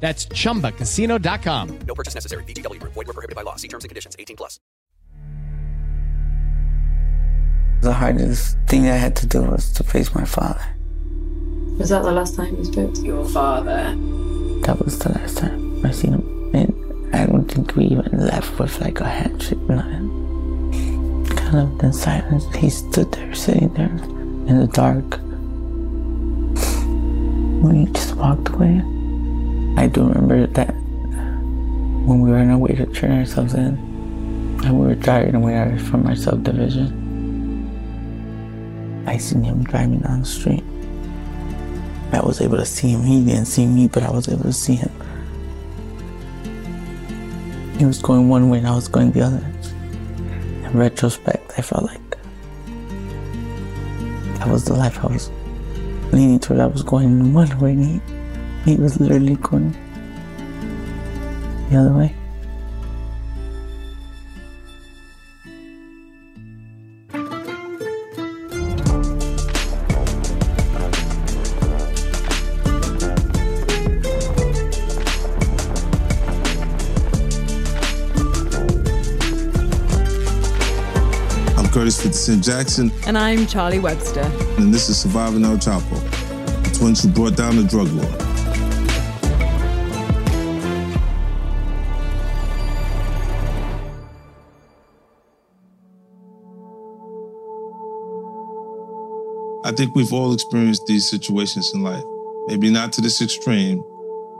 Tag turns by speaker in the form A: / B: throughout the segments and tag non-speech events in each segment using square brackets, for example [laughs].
A: That's chumbacasino.com.
B: No purchase necessary. VGW Group. Void were prohibited by law. See terms and conditions. 18 plus.
C: The hardest thing I had to do was to face my father.
D: Was that the last time you spoke to your father?
C: That was the last time I seen him. And I don't think we even left with like a handshake, nothing. Kind of in silence, he stood there, sitting there in the dark. When he just walked away. I do remember that when we were on our way to turn ourselves in, and we were driving away from our subdivision, I seen him driving down the street. I was able to see him. He didn't see me, but I was able to see him. He was going one way and I was going the other. In retrospect, I felt like that was the life I was leaning toward. I was going one way he he was literally going the other way.
E: I'm Curtis 50 Cent Jackson,
F: And I'm Charlie Webster.
E: and this is Surviving El Chapo, the twins who brought down the drug lord. Think we've all experienced these situations in life. Maybe not to this extreme,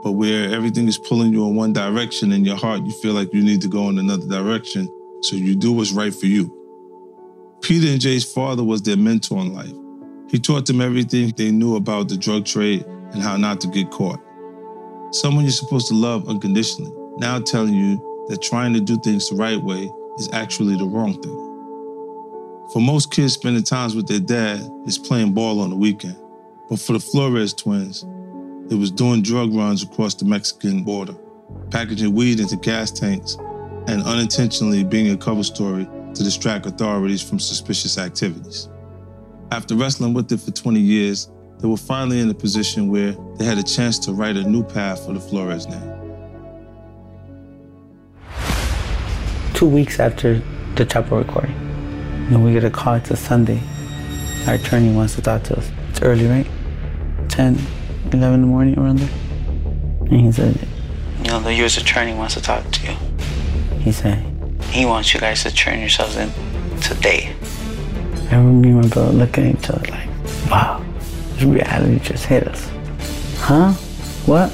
E: but where everything is pulling you in one direction and your heart, you feel like you need to go in another direction. So you do what's right for you. Peter and Jay's father was their mentor in life. He taught them everything they knew about the drug trade and how not to get caught. Someone you're supposed to love unconditionally, now telling you that trying to do things the right way is actually the wrong thing. For most kids, spending times with their dad is playing ball on the weekend. But for the Flores twins, it was doing drug runs across the Mexican border, packaging weed into gas tanks, and unintentionally being a cover story to distract authorities from suspicious activities. After wrestling with it for 20 years, they were finally in a position where they had a chance to write a new path for the Flores name.
C: Two weeks after the Chapo recording. And we get a call, it's a Sunday. Our attorney wants to talk to us. It's early, right? 10, 11 in the morning around there. And he said, You know, the U.S. attorney wants to talk to you. He said, He wants you guys to turn yourselves in today. And me and my brother looking at each other like, wow, this reality just hit us. Huh? What?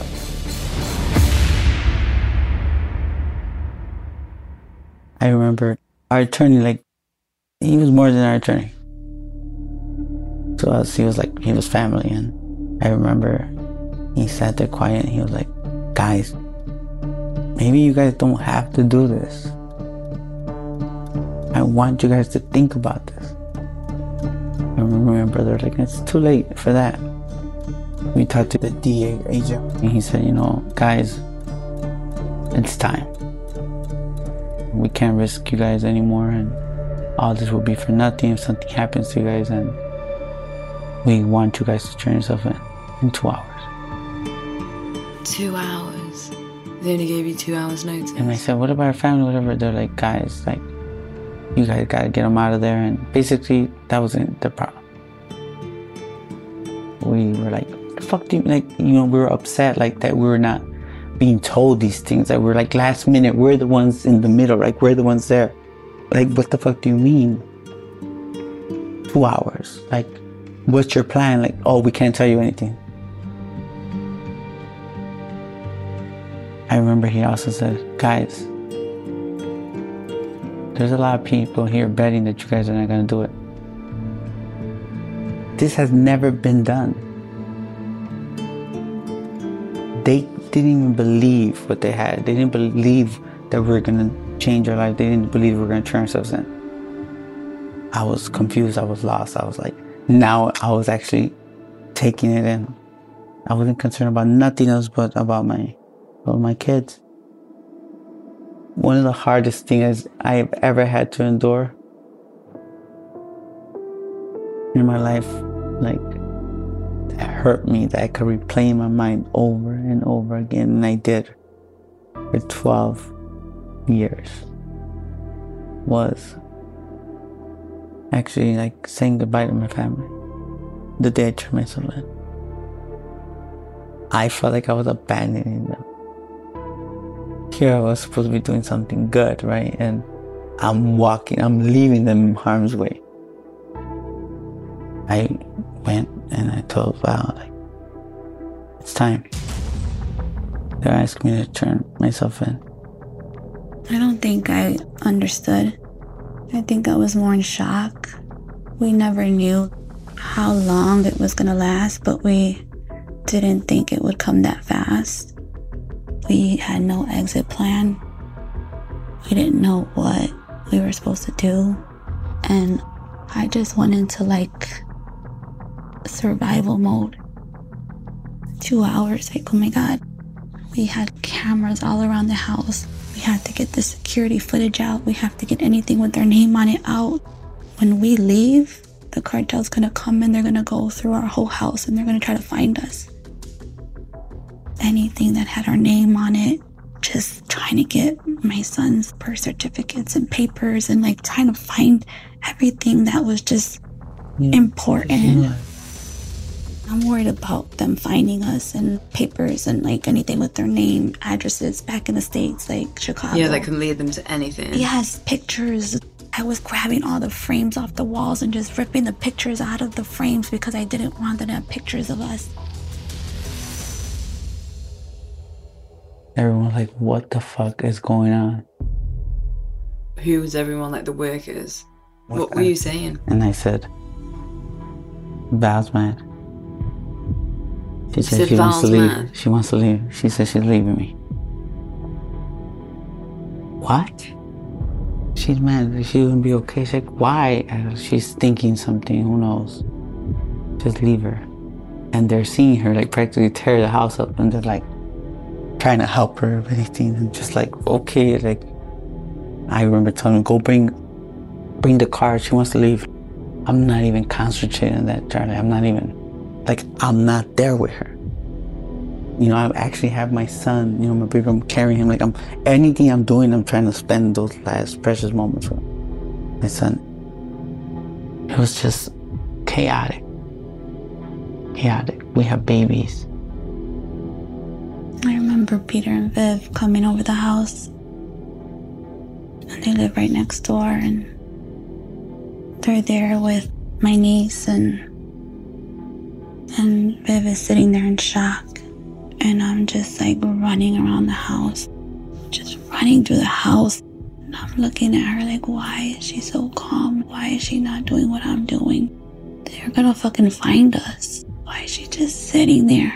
C: I remember our attorney, like, he was more than our attorney. To us, he was like, he was family. And I remember he sat there quiet and he was like, guys, maybe you guys don't have to do this. I want you guys to think about this. I remember my brother like, it's too late for that. We talked to the DEA agent and he said, you know, guys, it's time we can't risk you guys anymore and all this will be for nothing if something happens to you guys and we want you guys to turn yourself in in two hours.
D: Two hours? They only gave you two hours notice.
C: And I said, what about our family, whatever? They're like, guys, like, you guys gotta get them out of there. And basically, that wasn't the problem. We were like, the fuck do you, like, you know, we were upset, like, that we were not being told these things that we're like last minute we're the ones in the middle like we're the ones there like what the fuck do you mean? Two hours. Like what's your plan? Like oh we can't tell you anything. I remember he also said guys there's a lot of people here betting that you guys are not going to do it. This has never been done. They didn't even believe what they had. They didn't believe that we are gonna change our life. They didn't believe we were gonna turn ourselves in. I was confused. I was lost. I was like, now I was actually taking it in. I wasn't concerned about nothing else but about my, about my kids. One of the hardest things I've ever had to endure in my life, like that hurt me that I could replay in my mind over and over again. And I did for 12 years was actually like saying goodbye to my family the day I turned myself in. I felt like I was abandoning them. Here I was supposed to be doing something good, right? And I'm walking, I'm leaving them in harm's way. I went and I told Val, like, it's time. They're asking me to turn myself in.
F: I don't think I understood. I think I was more in shock. We never knew how long it was gonna last, but we didn't think it would come that fast. We had no exit plan. We didn't know what we were supposed to do. And I just went into like survival mode. Two hours, like, oh my God. We had cameras all around the house. We had to get the security footage out. We have to get anything with their name on it out. When we leave, the cartel's gonna come and they're gonna go through our whole house and they're gonna try to find us. Anything that had our name on it, just trying to get my son's birth certificates and papers and like trying to find everything that was just yeah. important. Yeah. I'm worried about them finding us and papers and like anything with their name, addresses back in the States, like Chicago.
D: Yeah, that can lead them to anything.
F: Yes, pictures. I was grabbing all the frames off the walls and just ripping the pictures out of the frames because I didn't want them to have pictures of us.
C: Everyone's like, what the fuck is going on?
D: Who was everyone like the workers? What, what were you saying?
C: And I said, Val's mad. She said she wants to leave. Mad. She wants to leave. She said she's leaving me. What? She's mad. She wouldn't be okay. She's like, why? Uh, she's thinking something. Who knows? Just leave her. And they're seeing her like practically tear the house up, and they're like trying to help her with anything, and just like okay, like I remember telling her, go bring, bring the car. She wants to leave. I'm not even concentrating on that, Charlie. I'm not even like I'm not there with her. You know, I actually have my son, you know, my baby, I'm carrying him. Like I'm anything I'm doing, I'm trying to spend those last precious moments with my son. It was just chaotic. Chaotic. We have babies.
F: I remember Peter and Viv coming over the house. And they live right next door and they're there with my niece and and Viv is sitting there in shock. And I'm just like running around the house. Just running through the house. And I'm looking at her like, why is she so calm? Why is she not doing what I'm doing? They're gonna fucking find us. Why is she just sitting there?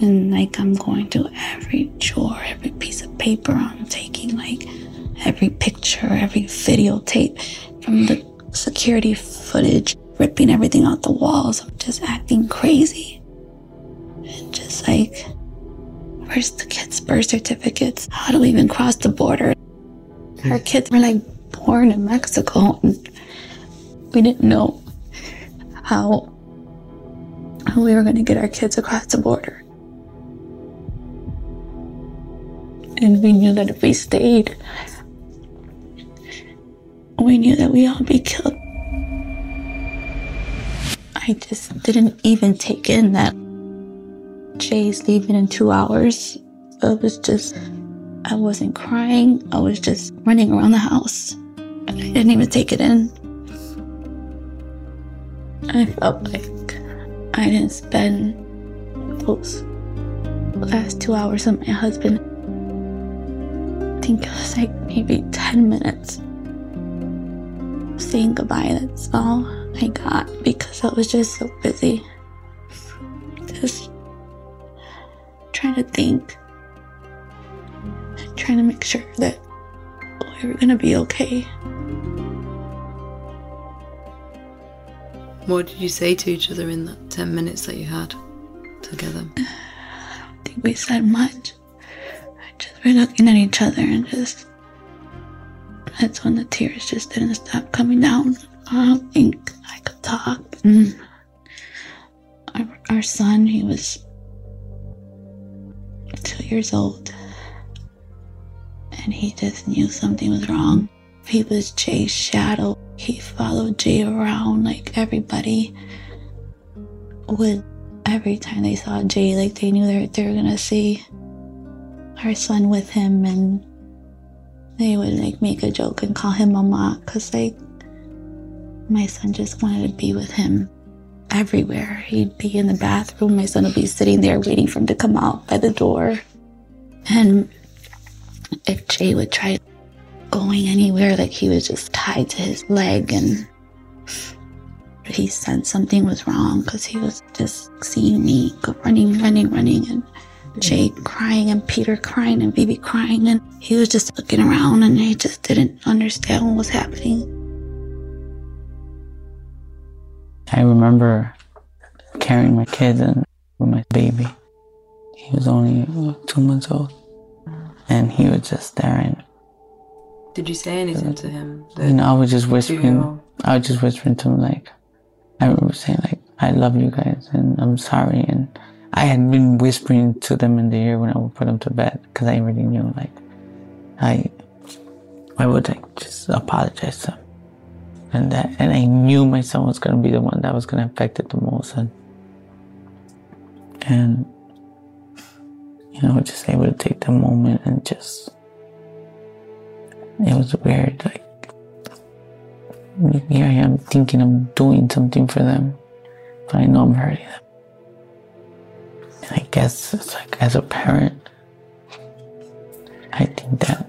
F: And like I'm going through every drawer, every piece of paper, I'm taking like every picture, every videotape from the security footage, ripping everything out the walls. I'm just acting crazy. And just like, where's the kids' birth certificates? How do we even cross the border? Our hmm. kids were like born in Mexico. And we didn't know how, how we were going to get our kids across the border. And we knew that if we stayed, we knew that we'd all be killed. I just didn't even take in that Jay's leaving in two hours. It was just, I wasn't crying. I was just running around the house. I didn't even take it in. I felt like I didn't spend those last two hours with my husband. I think it was like maybe 10 minutes saying goodbye. That's all I got because I was just so busy. Just trying to think. Trying to make sure that we were gonna be okay.
D: What did you say to each other in that 10 minutes that you had together? [sighs]
F: I don't think we said much. I just were looking at each other and just. That's when the tears just didn't stop coming down. I don't think could talk. Mm. Our, our son, he was two years old. And he just knew something was wrong. He was Jay's shadow. He followed Jay around like everybody would. Every time they saw Jay, like they knew they, they were gonna see our son with him and they would like make a joke and call him mama because like my son just wanted to be with him everywhere. He'd be in the bathroom. My son would be sitting there waiting for him to come out by the door. And if jay would try going anywhere like he was just tied to his leg and he sensed something was wrong because he was just seeing me go running running running and Jay crying and Peter crying and Baby crying, and he was just looking around and he just didn't understand what was happening.
C: I remember carrying my kids and with my baby. He was only two months old, and he was just staring.
D: Did you say anything to him?
C: you know, I was just whispering. I was just whispering to him like, I remember saying like, "I love you guys, and I'm sorry." And I had been whispering to them in the ear when I would put them to bed because I already knew like, I, I would like just apologize to them, and that, and I knew my son was gonna be the one that was gonna affect it the most, and and you know, just able to take the moment and just, it was weird, like here I am thinking I'm doing something for them, but I know I'm hurting them. And I guess it's like as a parent, I think that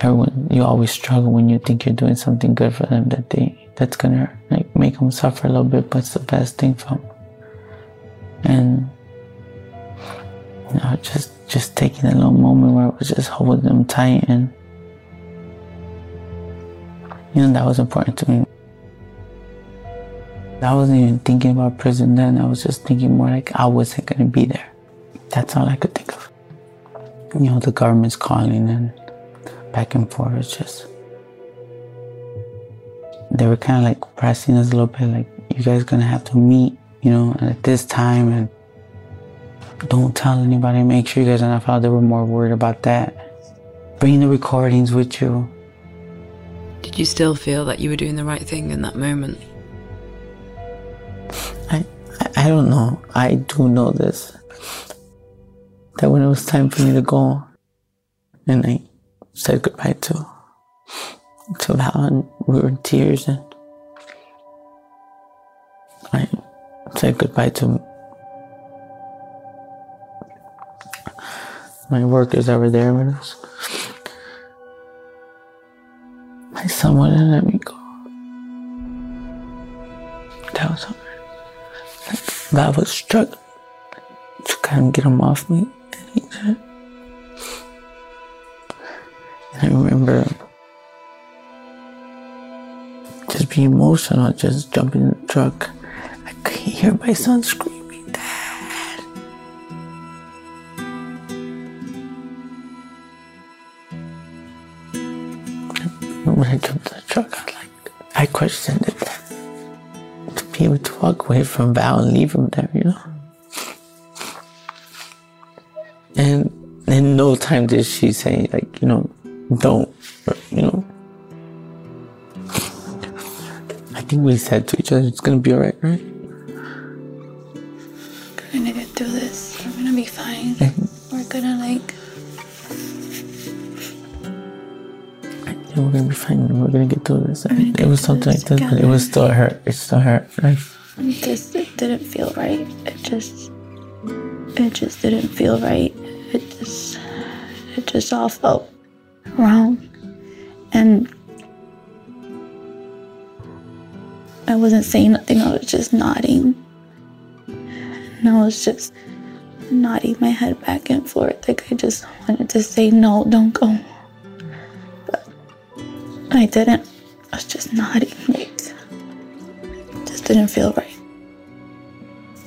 C: everyone you always struggle when you think you're doing something good for them that they that's gonna like make them suffer a little bit, but it's the best thing for them. And you know, just just taking a little moment where I was just holding them tight and you know, that was important to me. I wasn't even thinking about prison then. I was just thinking more like I wasn't to be there. That's all I could think of. You know, the government's calling and back and forth. It's just. They were kind of like pressing us a little bit, like, you guys to have to meet, you know, at this time and don't tell anybody. Make sure you guys are not found. They were more worried about that bring the recordings with you.
D: Did you still feel that you were doing the right thing in that moment?
C: I, I, I don't know. I do know this. That when it was time for me to go, and I said goodbye to to Val, and we were in tears, and I said goodbye to my workers that were there with us. My son wouldn't let me go. That was hard. Val was struggling to kind of get him off me. And he said, I remember just being emotional, just jumping in the truck. I could hear my son screaming, Dad. When I jumped in the truck, I like, I questioned it. To be able to walk away from Val and leave him there, you know? And in no time did she say, like, you know, don't, you know. I think we said to each other, it's gonna be alright, right?
F: We're gonna get through this. We're gonna be fine. We're gonna like
C: Yeah, we're gonna be fine. We're gonna get through this. It was something like this, but it was still hurt. It still hurt. Right?
F: it just it didn't feel right. It just it just didn't feel right. It just it just all felt wrong. And I wasn't saying nothing, I was just nodding. And I was just nodding my head back and forth. Like I just wanted to say no, don't go. But I didn't. I was just nodding. It just didn't feel right.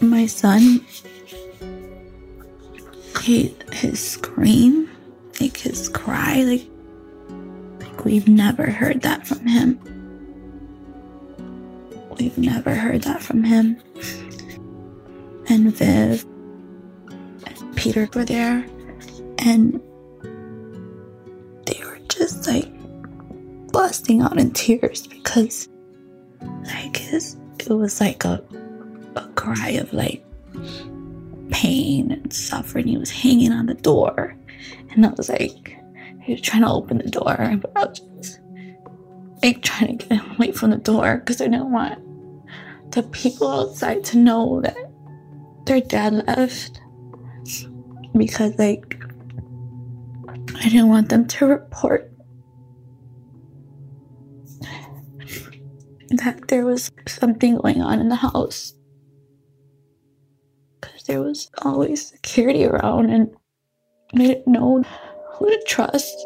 F: My son he his scream, like his cry, like we've never heard that from him. We've never heard that from him. And Viv and Peter were there, and they were just like busting out in tears because, like, his it was like a a cry of like pain and suffering. He was hanging on the door, and I was like, he was trying to open the door, but I was just like trying to get away from the door because I didn't want the people outside to know that their dad left because like I didn't want them to report that there was something going on in the house. Because there was always security around and I didn't know who to trust.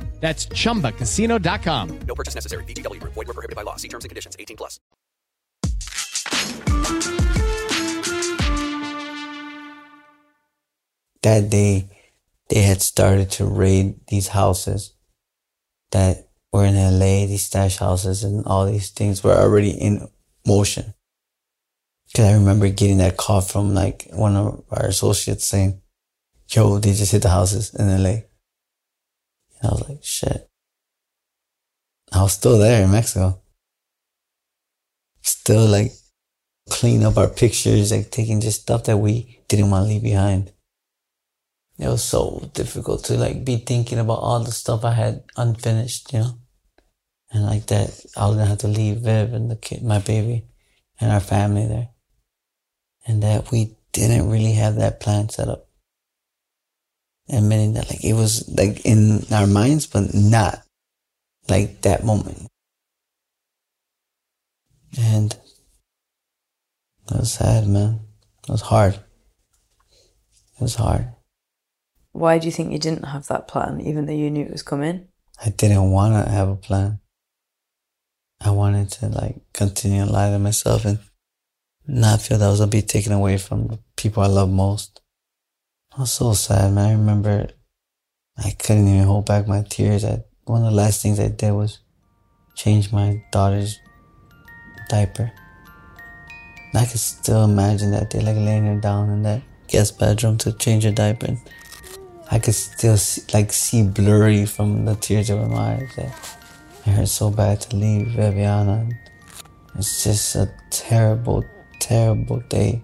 A: That's chumbacasino.com.
B: No purchase necessary. VGW Group. Void were prohibited by law. See terms and conditions. 18 plus.
G: That day, they had started to raid these houses that were in LA, these stash houses, and all these things were already in motion. Cause I remember getting that call from like one of our associates saying, yo, they just hit the houses in LA. I was like, shit. I was still there in Mexico. Still like clean up our pictures, like taking just stuff that we didn't want to leave behind. It was so difficult to like be thinking about all the stuff I had unfinished, you know? And like that, I was gonna have to leave Viv and the kid, my baby, and our family there. And that we didn't really have that plan set up admitting that like it was like in our minds, but not like that moment. And it was sad, man. It was hard. It was hard.
D: Why do you think you didn't have that plan, even though you knew it was coming?
G: I didn't want to have a plan. I wanted to like continue to lie to myself and not feel that I was gonna be taken away from the people I love most. I was so sad, man. I remember I couldn't even hold back my tears. I, one of the last things I did was change my daughter's diaper. And I could still imagine that day, like laying her down in that guest bedroom to change her diaper. And I could still see, like see blurry from the tears in my eyes. That it hurt so bad to leave Viviana. It's just a terrible, terrible day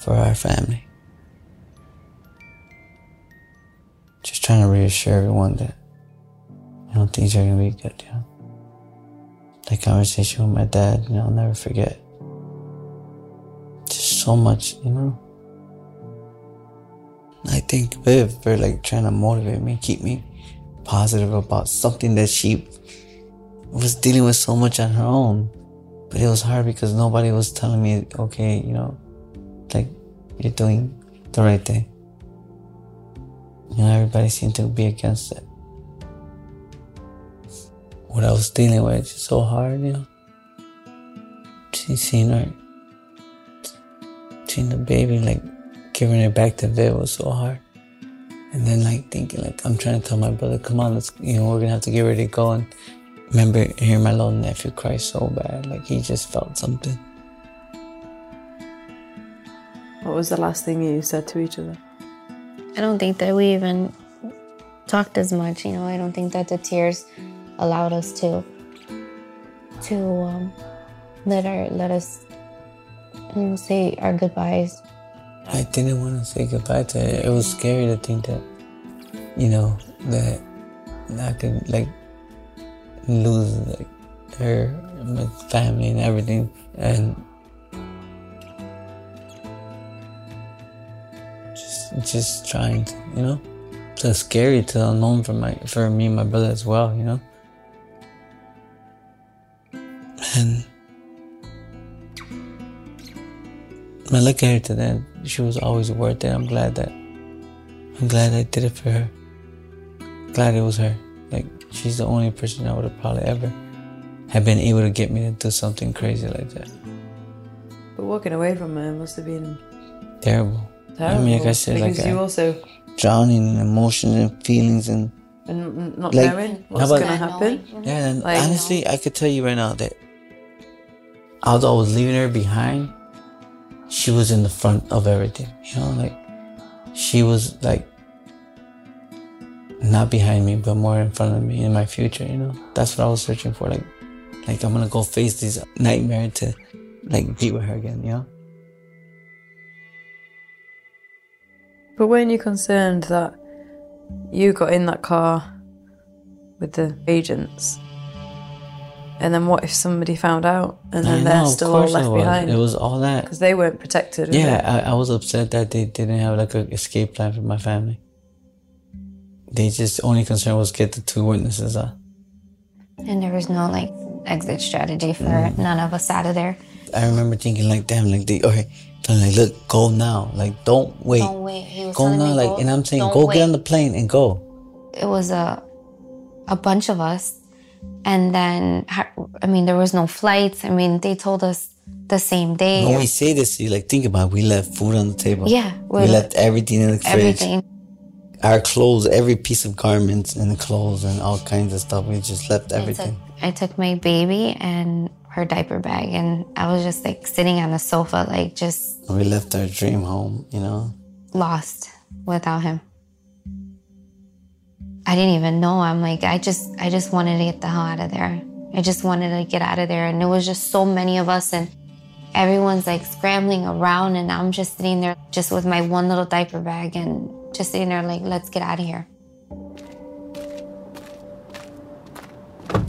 G: for our family. Just trying to reassure everyone that you know things are gonna be good. You know, that conversation with my dad, you know, I'll never forget. Just so much, you know. I think Viv for like trying to motivate me, keep me positive about something that she was dealing with so much on her own. But it was hard because nobody was telling me, okay, you know, like you're doing the right thing. You know, everybody seemed to be against it. What I was dealing with is so hard, you know. She seen her, seeing the baby, like giving it back to Viv was so hard. And then like thinking, like I'm trying to tell my brother, come on, let's, you know, we're gonna have to get ready to go. And remember hearing my little nephew cry so bad, like he just felt something.
D: What was the last thing you said to each other?
H: I don't think that we even talked as much. You know, I don't think that the tears allowed us to to um, let our let us say our goodbyes.
G: I didn't want to say goodbye to her. It was scary to think that, you know, that I could like lose like her, my family, and everything, and just just trying to, you know, so scary to unknown for my for me and my brother as well, you know. And I look at her today, she was always worth it. I'm glad that I'm glad I did it for her. Glad it was her. Like she's the only person I would have probably ever have been able to get me to do something crazy like that.
D: But walking away from her must have been
G: Terrible.
D: Terrible.
G: I mean, like I said,
D: because
G: like
D: you also
G: drowning in emotions and feelings and
D: and not
G: Like,
D: knowing what's
G: about-
D: going to happen.
G: yeah. And
D: Like-
G: honestly, I could tell you right now that
C: although I was leaving her behind, she was in the front of everything. You know, like she was like not behind me, but more in front of me in my future. You know, that's what I was searching for. Like, like I'm gonna go face this nightmare to like be with her again. You know.
G: But weren't you concerned that you got in that car with the agents? And then what if somebody found out and then
C: I
G: they're
C: know,
G: still all left
C: was.
G: behind?
C: It was all that.
G: Because they weren't protected.
C: Yeah. I, I was upset that they didn't have like an escape plan for my family. They just only concern was get the two witnesses out.
H: And there was no like exit strategy for
C: Mm.
H: none of us out of there.
C: I remember thinking like, damn, like they okay, like, look, go now, like don't wait,
H: Don't wait. He was
C: go now, like,
H: "Go-
C: and I'm saying, go
H: wait."
C: get on the plane and go.
H: It was a a bunch of us, and then I mean there was no flights. I mean they told us the same day.
C: When we say this, you like think about, it, we left food on the table.
H: Yeah,
C: we, left everything in the fridge.
H: everything.
C: Our clothes, every piece of garments and clothes and all kinds of stuff. We just left everything.
H: I took my baby and her diaper bag, and I was just like sitting on the sofa, like just
C: We left our dream home, you know.
H: lost without him. I didn't even know. I'm like, I just, I just wanted to get the hell out of there. I just wanted to get out of there, and it was just so many of us, and everyone's like scrambling around, and I'm just sitting there, just with my one little diaper bag, and just sitting there like, let's get out of here.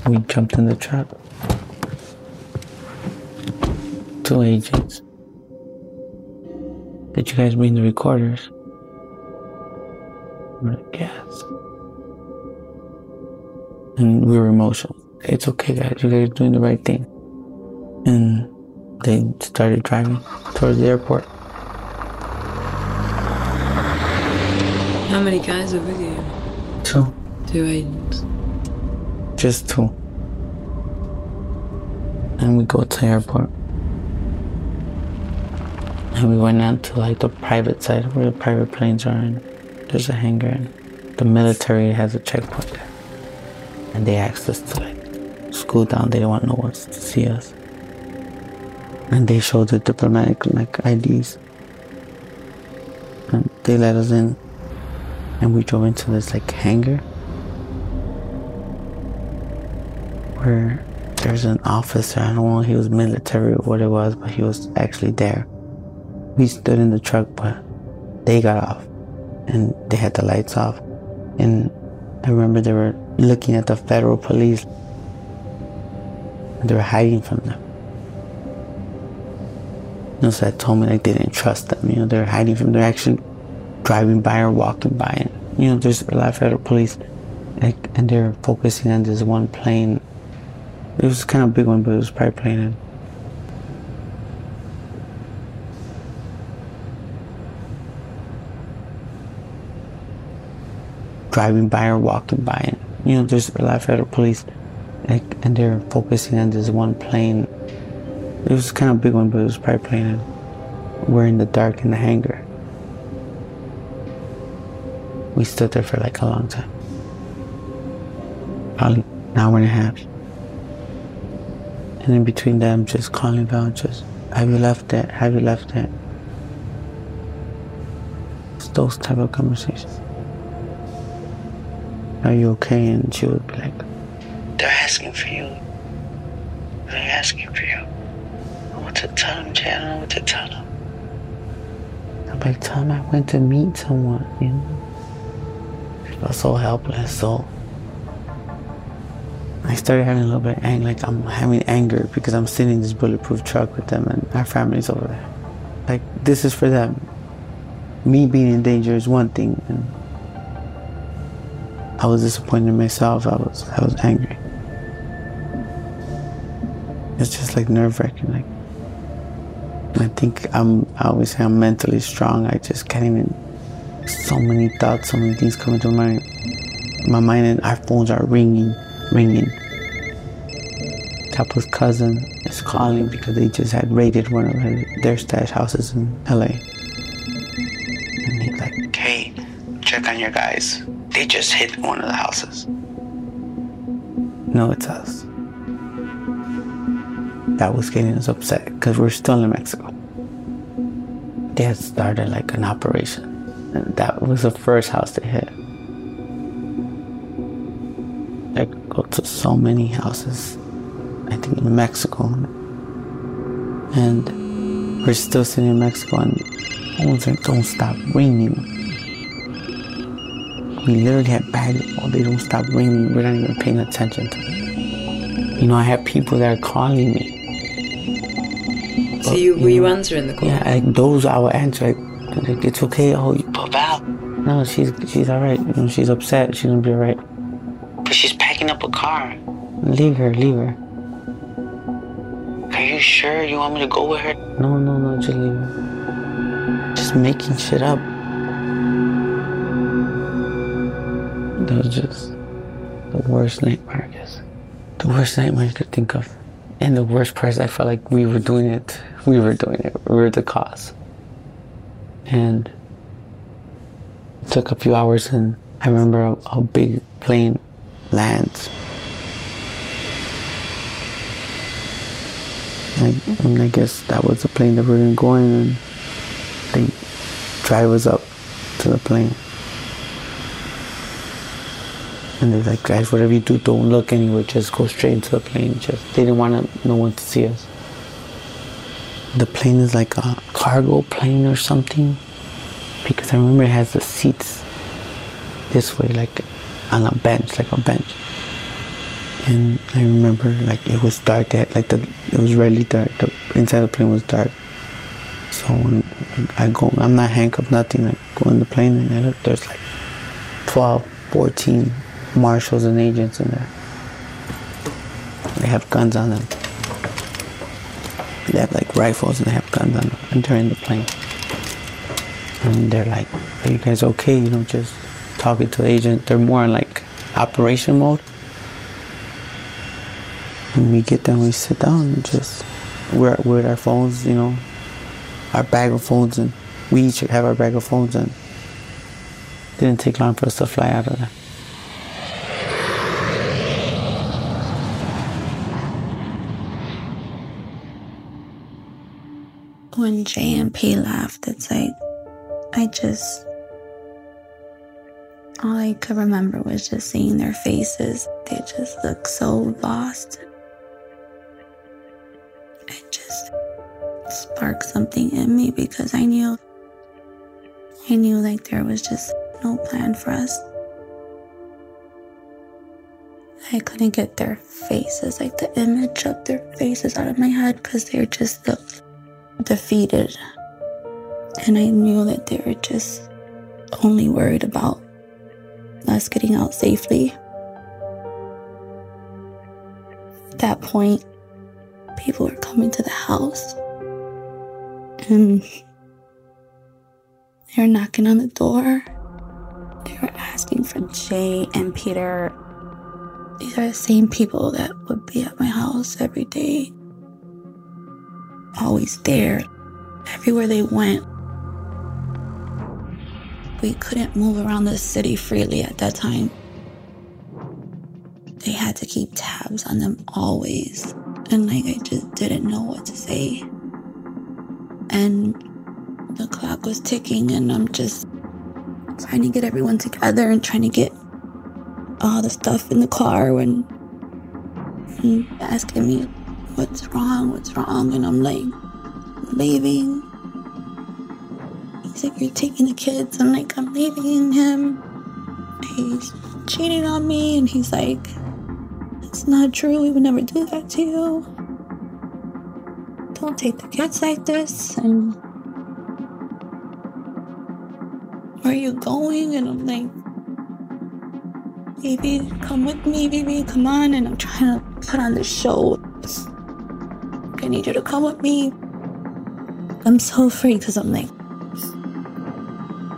C: We jumped in the truck. Two agents. Did you guys bring the recorders? We're like, yes. And we were emotional. It's okay, guys. You guys are doing the right thing. And they started driving towards the airport.
D: How many guys are with you?
C: Two.
D: Two agents.
C: Just two. And we go to the airport. And [laughs] we went out to like the private side where the private planes are and there's a hangar and the military has a checkpoint there. And they asked us to like scoot down, they didn't want no one to see us. And they showed the diplomatic like IDs. And they let us in and we drove into this like hangar where there's an officer. I don't know if he was military or what it was, but he was actually there. We stood in the truck, but they got off and they had the lights off. And I remember they were looking at the federal police. And they were hiding from them. You know, so that told me like they didn't trust them. You know, they were hiding from. They're actually driving by or walking by, and you know, there's a lot of federal police, like, and they're focusing on this one plane it was kind of a big one, but it was probably plane. Driving by or walking by, and you know, there's a lot of federal police, like, and they're focusing on this one plane. It was kind of a big one, but it was probably plane. We're in the dark in the hangar. We stood there for like a long time, probably an hour and a half. And in between them, just calling down, just, have you left it? Have you left it? It's those type of conversations. Are you okay? And she would be like, they're asking for you. They're asking for you. I want to tell them, Jay? I don't know what to tell them. I'm like, tell them I went to meet someone, you know? I felt so helpless, so I started having a little bit of anger, like I'm having anger because I'm sitting in this bulletproof truck with them and our family's over there. Like this is for them. Me being in danger is one thing, and I was disappointed in myself. I was I was angry. It's just like nerve wracking. Like I think I'm I always say I'm mentally strong. I just can't even. So many thoughts, so many things coming to my my mind, and our phones are ringing ringing. Chapo's cousin is calling because they just had raided one of their stash houses in LA. And he's like, hey, check on your guys. They just hit one of the houses. No, it's us. that was getting us upset because we're still in Mexico. They had started like an operation, and that was the first house they hit. I go to so many houses, I think in Mexico, and we're still sitting in Mexico, and phones don't stop ringing. We literally had bags, oh, they don't stop ringing. We're not even paying attention to them. You know, I have people that are calling me.
D: So you were you answering the call?
C: Yeah, like those I will answer. Like, like, it's okay. Oh, you, but Val. No, she's she's all right. You know, she's upset. She's gonna be all right. But she's packing up a car. Leave her. Leave her. Are you sure you want me to go with her? No, no, no. Just leave her. Just making shit up. That was just the worst nightmare, I guess. The worst nightmare you could think of. And the worst part, I felt like we were doing it. We were doing it. We were the cause. And it took a few hours, and I remember a, a big plane lands. And, and I guess that was the plane that we were going, and they drive us up to the plane. And they're like, guys, whatever you do, don't look anywhere. Just go straight into the plane. Just they didn't want no one to see us. The plane is like a cargo plane or something, because I remember it has the seats this way, like on a bench, like a bench. And I remember like it was dark. That like the it was really dark. The inside of the plane was dark. So when I go, I'm not handcuffed, nothing. I go in the plane and I look, there's like 12, 14 marshals and agents in there. They have guns on them. They have like rifles and they have guns on them. In the plane. And they're like, are you guys okay? You know, just talking to the agent. They're more in like operation mode. And we get there, we sit down and just, we're with our phones, you know, our bag of phones, and we each have our bag of phones, and didn't take long for us to fly out of there.
F: When JMP left, it's like I just all I could remember was just seeing their faces. They just looked so lost. It just sparked something in me because I knew I knew like there was just no plan for us. I couldn't get their faces, like the image of their faces out of my head because they're just looked defeated. And I knew that they were just only worried about us getting out safely. At that point, people were coming to the house and they were knocking on the door. They were asking for Jay and Peter. These are the same people that would be at my house every day always there. Everywhere they went, we couldn't move around the city freely at that time. They had to keep tabs on them always. And like, I just didn't know what to say. And the clock was ticking, and I'm just trying to get everyone together and trying to get all the stuff in the car when asking me what's wrong, what's wrong? And I'm like, leaving. He's like, you're taking the kids. I'm like, I'm leaving him. He's cheating on me. And he's like, it's not true. We would never do that to you. Don't take the kids like this. And where are you going? And I'm like, baby, come with me, baby, come on. And I'm trying to put on the show. I need you to come with me. I'm so afraid because I'm like,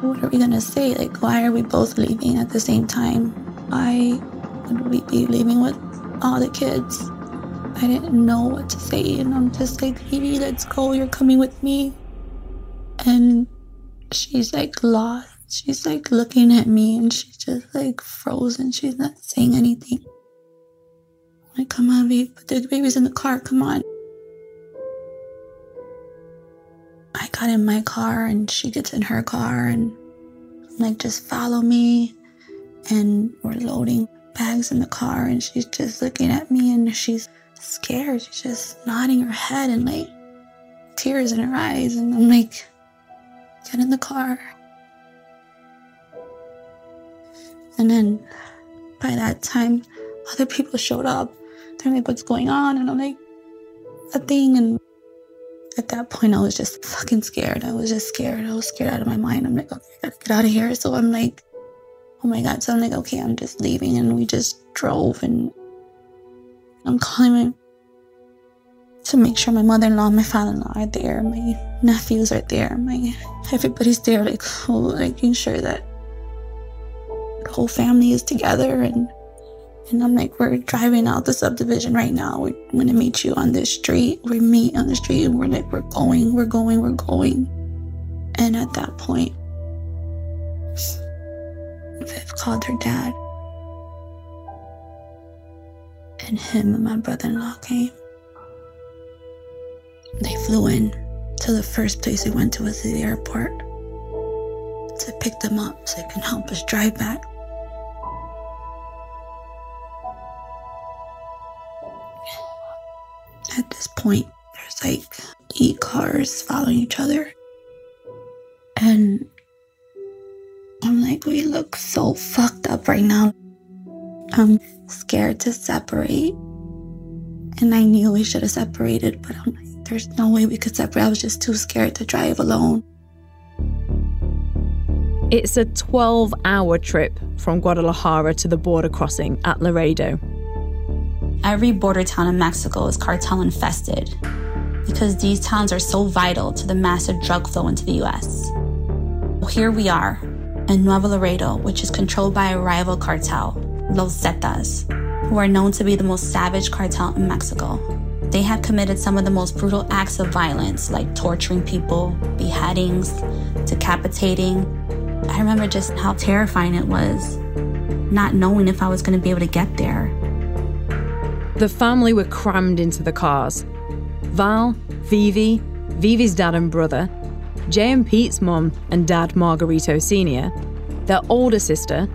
F: what are we gonna say? Like, why are we both leaving at the same time? Why would we be leaving with all the kids? I didn't know what to say, and I'm just like, baby, let's go. You're coming with me. And she's like lost. She's like looking at me, and she's just like frozen. She's not saying anything. I'm like, come on, baby, put the baby's in the car. Come on. Got in my car and she gets in her car and like, just follow me. And we're loading bags in the car and she's just looking at me and she's scared. She's just nodding her head and like tears in her eyes. And I'm like, get in the car. And then by that time, other people showed up. They're like, what's going on? And I'm like, a thing. And at that point, I was just fucking scared. I was just scared. I was scared out of my mind. I'm like, okay, I gotta get out of here. So I'm like, oh my God. So I'm like, okay, I'm just leaving. And we just drove and I'm calling my to make sure my mother-in-law, my father-in-law are there, my nephews are there, my everybody's there, like [laughs] making sure that the whole family is together and and I'm like, we're driving out the subdivision right now. We're gonna meet you on this street. We meet on the street and we're like, we're going, we're going, we're going. And at that point, Viv called her dad. And him and my brother-in-law came. They flew in to the first place we went to was the airport to pick them up so they can help us drive back. At this point, there's like eight cars following each other. And I'm like, we look so fucked up right now. I'm scared to separate. And I knew we should have separated, but I'm like, there's no way we could separate. I was just too scared to drive alone.
I: It's a 12 hour trip from Guadalajara to the border crossing at Laredo.
F: Every border town in Mexico is cartel infested because these towns are so vital to the massive drug flow into the US. Here we are in Nuevo Laredo, which is controlled by a rival cartel, Los Zetas, who are known to be the most savage cartel in Mexico. They have committed some of the most brutal acts of violence, like torturing people, beheadings, decapitating. I remember just how terrifying it was, not knowing if I was going to be able to get there.
I: The family were crammed into the cars. Val, Vivi, Vivi's dad and brother, Jay and Pete's mom and dad Margarito Sr., their older sister,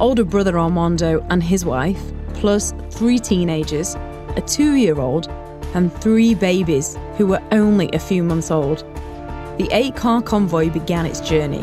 I: older brother Armando and his wife, plus three teenagers, a two year old, and three babies who were only a few months old. The eight car convoy began its journey.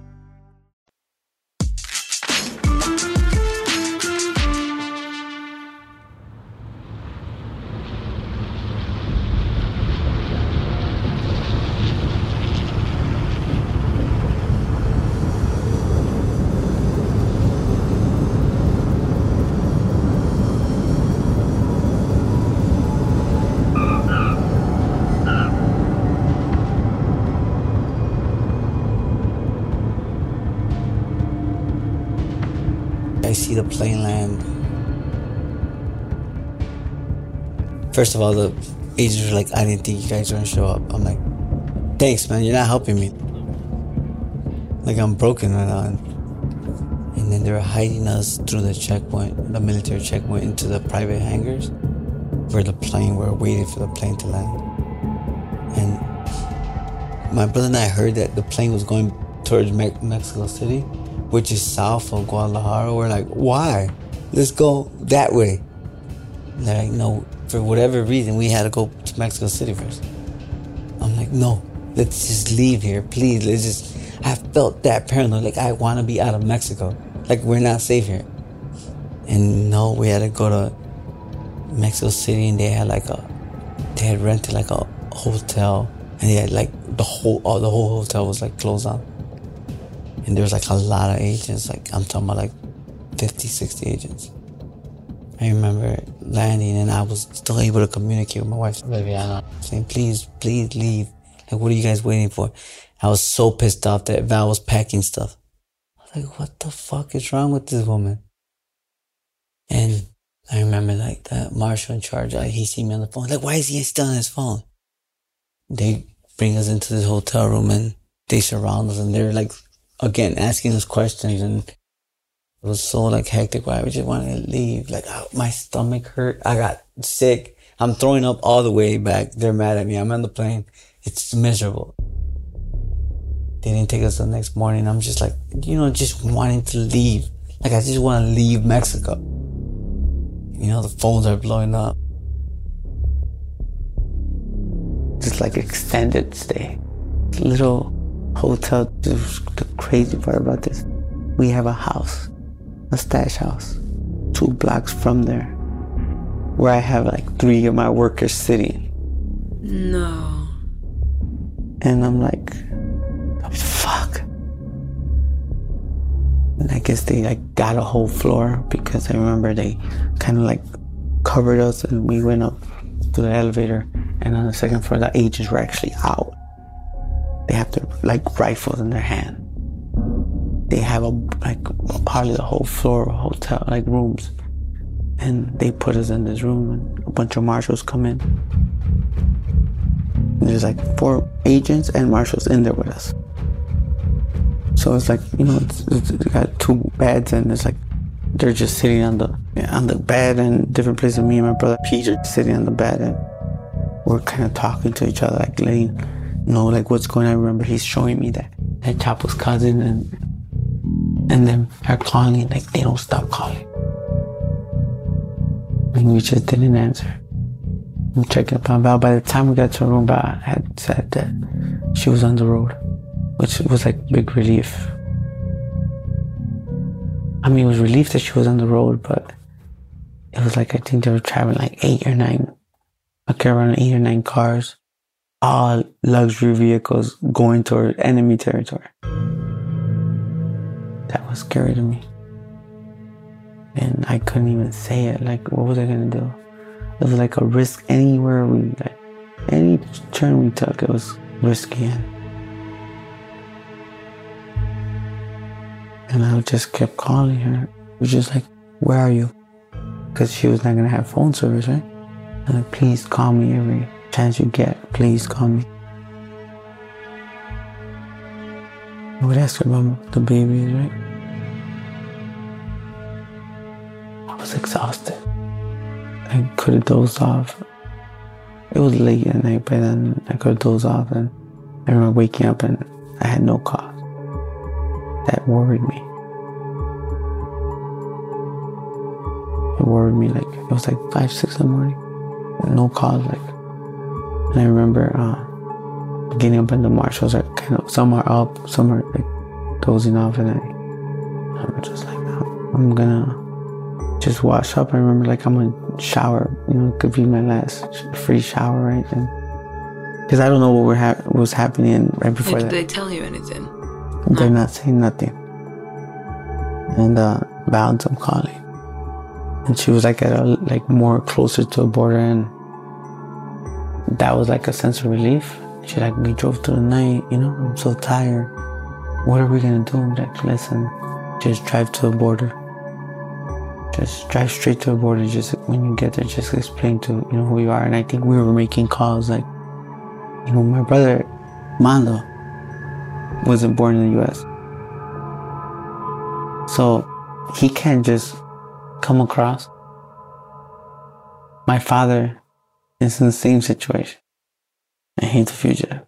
C: I see the plane land. First of all, the agents were like, I didn't think you guys were gonna show up. I'm like, thanks, man, you're not helping me. Like, I'm broken right now. And then they were hiding us through the checkpoint, the military checkpoint, into the private hangars where the plane, we were waiting for the plane to land. And my brother and I heard that the plane was going towards Me- Mexico City, which is south of Guadalajara. We're like, why? Let's go that way. And they're like, no, for whatever reason, we had to go to Mexico City first. I'm like, no, let's just leave here, please. Let's just. I felt that paranoid, like I want to be out of Mexico, like we're not safe here. And no, we had to go to Mexico City, and they had like a, they had rented like a hotel, and they had like the whole, oh, the whole hotel was like closed down. And there was like a lot of agents, like I'm talking about like 50, 60 agents. I remember landing and I was still able to communicate with my wife, Viviana, saying, please, please leave. Like, what are you guys waiting for? I was so pissed off that Val was packing stuff. I was like, what the fuck is wrong with this woman? And I remember like the marshal in charge, like, he see me on the phone. Like, why is he still on his phone? They bring us into this hotel room and they surround us and they're like, again, asking us questions and it was so like hectic. Why I just wanted to leave. Like oh, my stomach hurt. I got sick. I'm throwing up all the way back. They're mad at me. I'm on the plane. It's miserable. They didn't take us the next morning. I'm just like, you know, just wanting to leave. Like I just want to leave Mexico. You know, the phones are blowing up. Just like extended stay. Little hotel. The crazy part about this, we have a house, a stash house, two blocks from there, where I have like three of my workers sitting.
D: No.
C: And I'm like, fuck. And I guess they like got a whole floor because I remember they kind of like covered us and we went up to the elevator and on the second floor the agents were actually out. They have their like rifles in their hand. They have a like probably the whole floor of hotel like rooms. And they put us in this room and a bunch of marshals come in. And there's like four agents and marshals in there with us. So it's like, you know, it's, it's got two beds and it's like they're just sitting on the on the bed and different places. Me and my brother Peter sitting on the bed and we're kind of talking to each other, like letting know like what's going on. I remember he's showing me that that Chapo's cousin and and then are calling like they don't stop calling. And we just didn't answer. I'm checking up on Val. By the time we got to her room, Val had said that she was on the road, which was like big relief. I mean, it was relief that she was on the road, but it was like I think they were traveling like eight or nine, a caravan, eight or nine cars, all luxury vehicles going toward enemy territory. That was scary to me. And I couldn't even say it. Like, what was I gonna do? It was like a risk anywhere we, like, any turn we took, it was risky. And I just kept calling her. It was just like, where are you? Because she was not gonna have phone service, right? Like, please call me every chance you get. Please call me. I would ask about the babies, right? I was exhausted. I could have dozed off. It was late at night but then. I could have dozed off, and I remember waking up and I had no cause. That worried me. It worried me like it was like five, six in the morning. No cause, like. And I remember uh, getting up in the marshals are kind of some are up, some are like dozing off, and I, I'm just like, I'm gonna just wash up. I remember like I'm gonna shower. You know, it could be my last free shower, right? And because I don't know what were ha- was happening right before
D: Did
C: that.
D: they tell you anything?
C: They're not saying nothing. And uh Val's I'm calling. And she was like at a like more closer to the border and that was like a sense of relief. She like we drove through the night, you know, I'm so tired. What are we gonna do? I'm like, listen, just drive to the border. Just drive straight to the border. Just when you get there, just explain to you know who you are. And I think we were making calls like, you know, my brother Mando wasn't born in the U.S. So he can't just come across. My father is in the same situation, I hate the fugitive.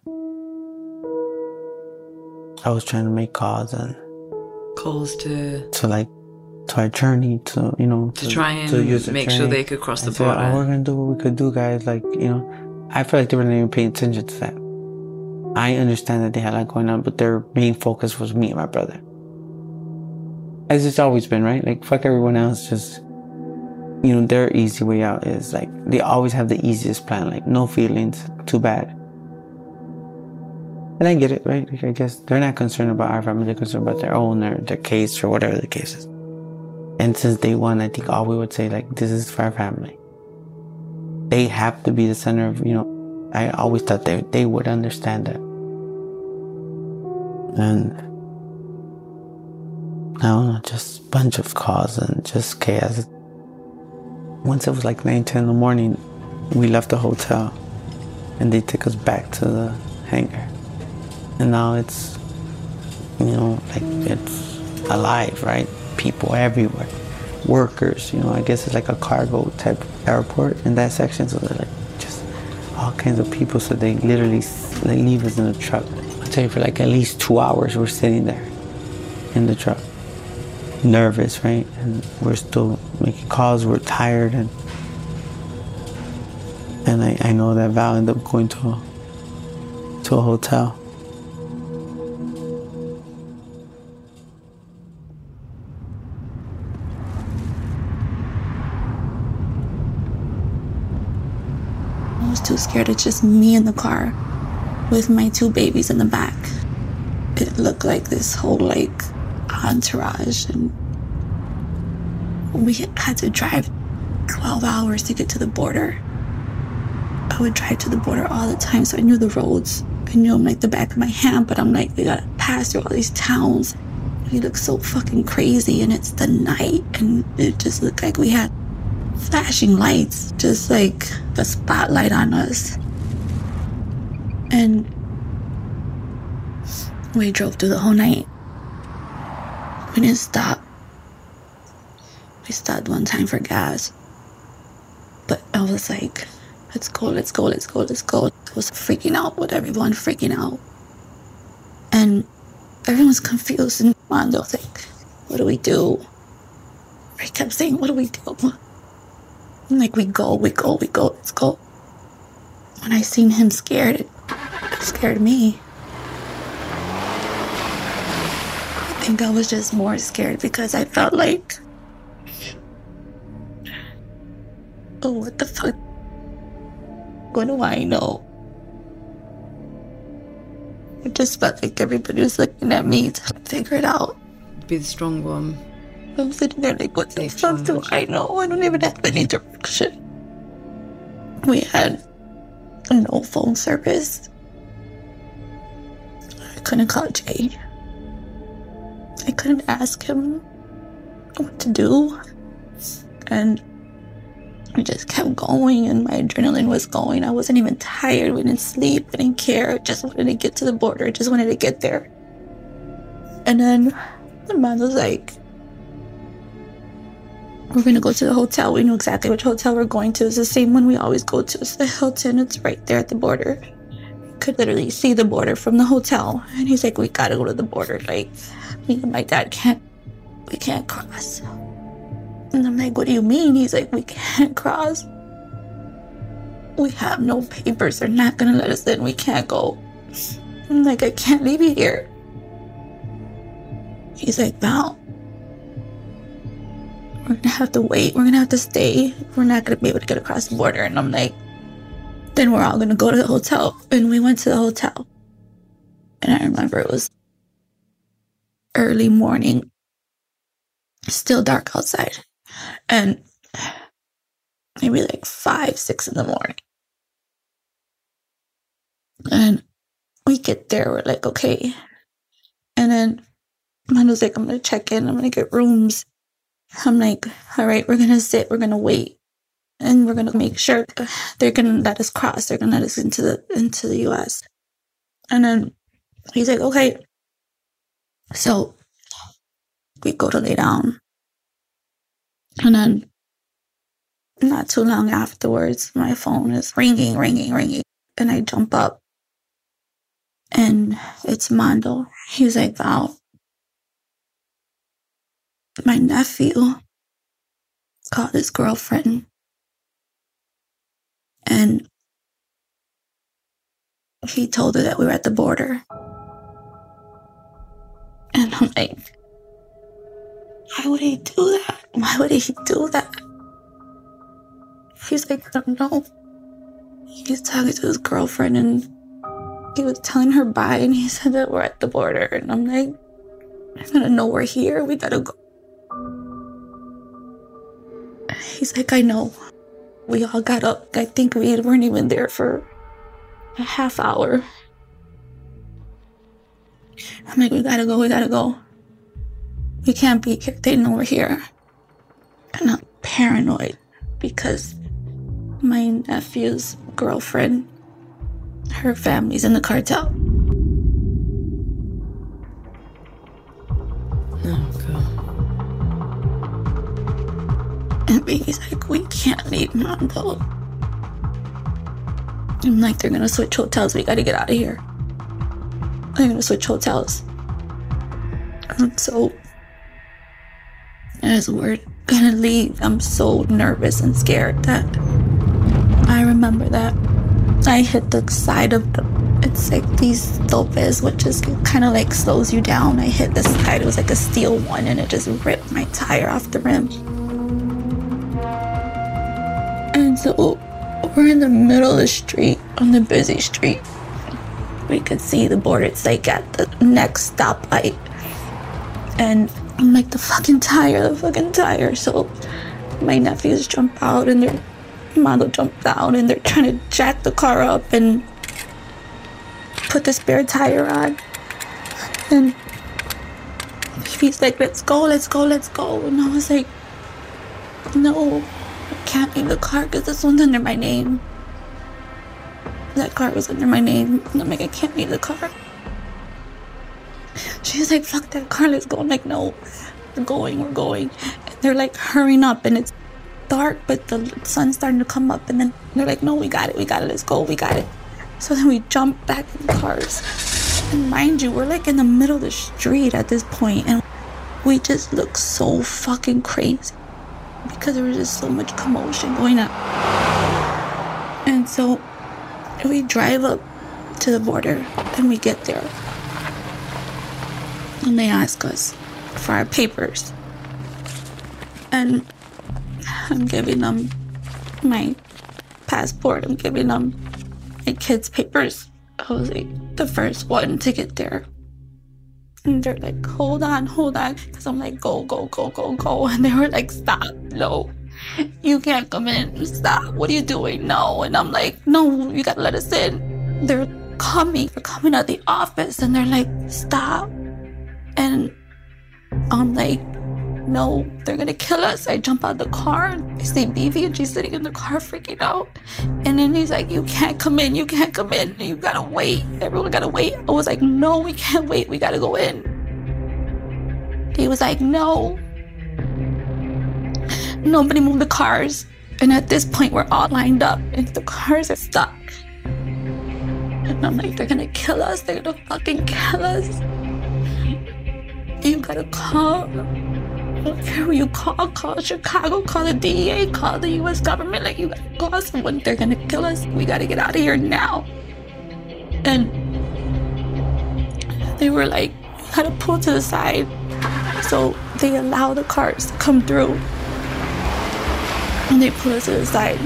C: I was trying to make calls and
D: Calls to
C: to like to our journey to you know
D: To try and
C: use the
D: make sure they could cross the
C: And say, oh,
D: border.
C: Oh, we're gonna do what we could do, guys. Like you know, I feel like they weren't even paying attention to that. I understand that they had a lot going on, but their main focus was me and my brother. As it's always been, right? Like fuck everyone else. Just you know, their easy way out is like they always have the easiest plan. Like no feelings, too bad. And I get it, right? Like I guess they're not concerned about our family; they're concerned about their own or their case or whatever the case is. And since day one, I think all we would say like, "This is for our family." They have to be the center of, you know. I always thought they they would understand that. And I don't know, just bunch of calls and just chaos. Once it was like nine, ten in the morning, we left the hotel, and they took us back to the hangar. And now it's, you know, like it's alive, right? People everywhere, workers. You know, I guess it's like a cargo type airport in that section. So they're like just all kinds of people. So they literally they leave us in the truck. I tell you, for like at least two hours, we're sitting there in the truck, nervous, right? And we're still making calls. We're tired, and and I, I know that Val ended up going to a, to a hotel.
F: I was too scared. It's just me in the car with my two babies in the back. It looked like this whole like entourage, and we had to drive 12 hours to get to the border. I would drive to the border all the time, so I knew the roads. I knew them like the back of my hand, but I'm like, we gotta pass through all these towns. We look so fucking crazy, and it's the night, and it just looked like we had flashing lights, just like a spotlight on us. And we drove through the whole night. We didn't stop. We stopped one time for gas. But I was like, let's go, let's go, let's go, let's go. I was freaking out with everyone freaking out. And everyone's confused and Mondo was like, what do we do? I kept saying, what do we do? I'm like, we go, we go, we go, let's go. When I seen him scared, it scared me. I think I was just more scared because I felt like, oh, what the fuck? What do I know? I just felt like everybody was looking at me to figure it out.
D: Be the strong one.
F: I'm sitting there like, what the fuck do I know? I don't even have any direction. We had no phone service. I couldn't call Jay. I couldn't ask him what to do. And I just kept going and my adrenaline was going. I wasn't even tired. We didn't sleep. I didn't care. I just wanted to get to the border. I just wanted to get there. And then the man was like, we're gonna go to the hotel. We knew exactly which hotel we're going to. It's the same one we always go to. It's the Hilton. It's right there at the border. Could literally see the border from the hotel. And he's like, we gotta go to the border. Like, me and my dad can't, we can't cross. And I'm like, what do you mean? He's like, we can't cross. We have no papers. They're not gonna let us in. We can't go. I'm like, I can't leave you here. He's like, Val, we're gonna have to wait. We're gonna have to stay. We're not gonna be able to get across the border. And I'm like, then we're all gonna go to the hotel. And we went to the hotel. And I remember it was early morning, still dark outside. And maybe like five, six in the morning. And we get there, we're like, okay. And then man was like, I'm gonna check in, I'm gonna get rooms. I'm like, all right, we're gonna sit, we're gonna wait. And we're gonna make sure they're gonna let us cross, they're gonna let us into the into the US. And then he's like, okay. So we go to lay down. And then not too long afterwards, my phone is ringing, ringing, ringing. And I jump up and it's Mondo. He's like, Val, my nephew called his girlfriend and he told her that we were at the border. And I'm like, why would he do that? Why would he do that? He's like, I don't know. He's talking to his girlfriend and he was telling her bye and he said that we're at the border. And I'm like, I gotta know we're here. We gotta go. He's like, I know. We all got up. I think we weren't even there for a half hour. I'm like, we gotta go, we gotta go. We can't be know we're here. And I'm paranoid because my nephew's girlfriend, her family's in the cartel.
D: Oh, God.
F: And baby's like, we can't leave Mondo. I'm like, they're gonna switch hotels. We gotta get out of here. They're gonna switch hotels. And so, as we're gonna leave, I'm so nervous and scared that I remember that I hit the side of the. It's like these topes, which is kind of like slows you down. I hit the side. It was like a steel one, and it just ripped my tire off the rim. And so we're in the middle of the street on the busy street. We could see the border. It's like at the next stoplight. And I'm like, the fucking tire, the fucking tire. So my nephews jump out and their model jump down and they're trying to jack the car up and put the spare tire on. And he's like, let's go, let's go, let's go. And I was like, no, I can't leave the car because this one's under my name. That car was under my name. And I'm like, I can't leave the car. She's like, fuck that car, let's go. I'm like, no, we're going, we're going. And they're like hurrying up and it's dark, but the sun's starting to come up. And then they're like, no, we got it, we got it, let's go, we got it. So then we jump back in the cars. And mind you, we're like in the middle of the street at this point, and we just look so fucking crazy because there was just so much commotion going on. And so we drive up to the border and we get there. And they ask us for our papers. And I'm giving them my passport, I'm giving them my kids' papers. I was like the first one to get there. And they're like, hold on, hold on. Because I'm like, go, go, go, go, go. [laughs] And they were like, stop, no. You can't come in. Stop. What are you doing? No. And I'm like, no, you gotta let us in. They're coming. They're coming out the office and they're like, stop. And I'm like, no, they're gonna kill us. I jump out the car and I see Vivi and she's sitting in the car freaking out. And then he's like, You can't come in, you can't come in, you gotta wait. Everyone gotta wait. I was like, No, we can't wait, we gotta go in. He was like, No. Nobody move the cars. And at this point, we're all lined up and the cars are stuck. And I'm like, they're gonna kill us. They're gonna fucking kill us. You gotta call. Who you call. Call Chicago. Call the DEA. Call the U.S. government. Like, you gotta call someone. They're gonna kill us. We gotta get out of here now. And they were like, you gotta pull to the side. So they allow the cars to come through. And they pull us to the side.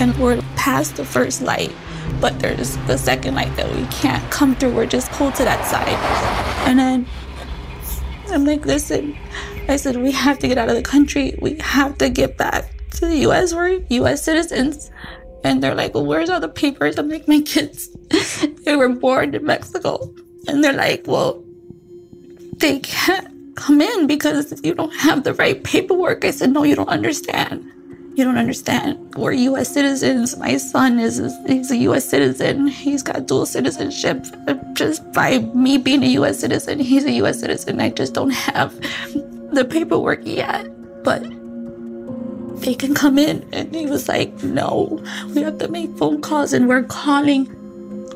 F: And we're past the first light but there's the second light that we can't come through. We're just pulled to that side. And then I'm like, listen, I said, we have to get out of the country. We have to get back to the US. We're US citizens. And they're like, well, where's all the papers? I'm like, my kids, [laughs] they were born in Mexico. And they're like, well, they can't come in because you don't have the right paperwork. I said, no, you don't understand. You don't understand. We're U.S. citizens. My son is he's a U.S. citizen. He's got dual citizenship. Just by me being a U.S. citizen, he's a U.S. citizen. I just don't have the paperwork yet. But they can come in. And he was like, no, we have to make phone calls. And we're calling,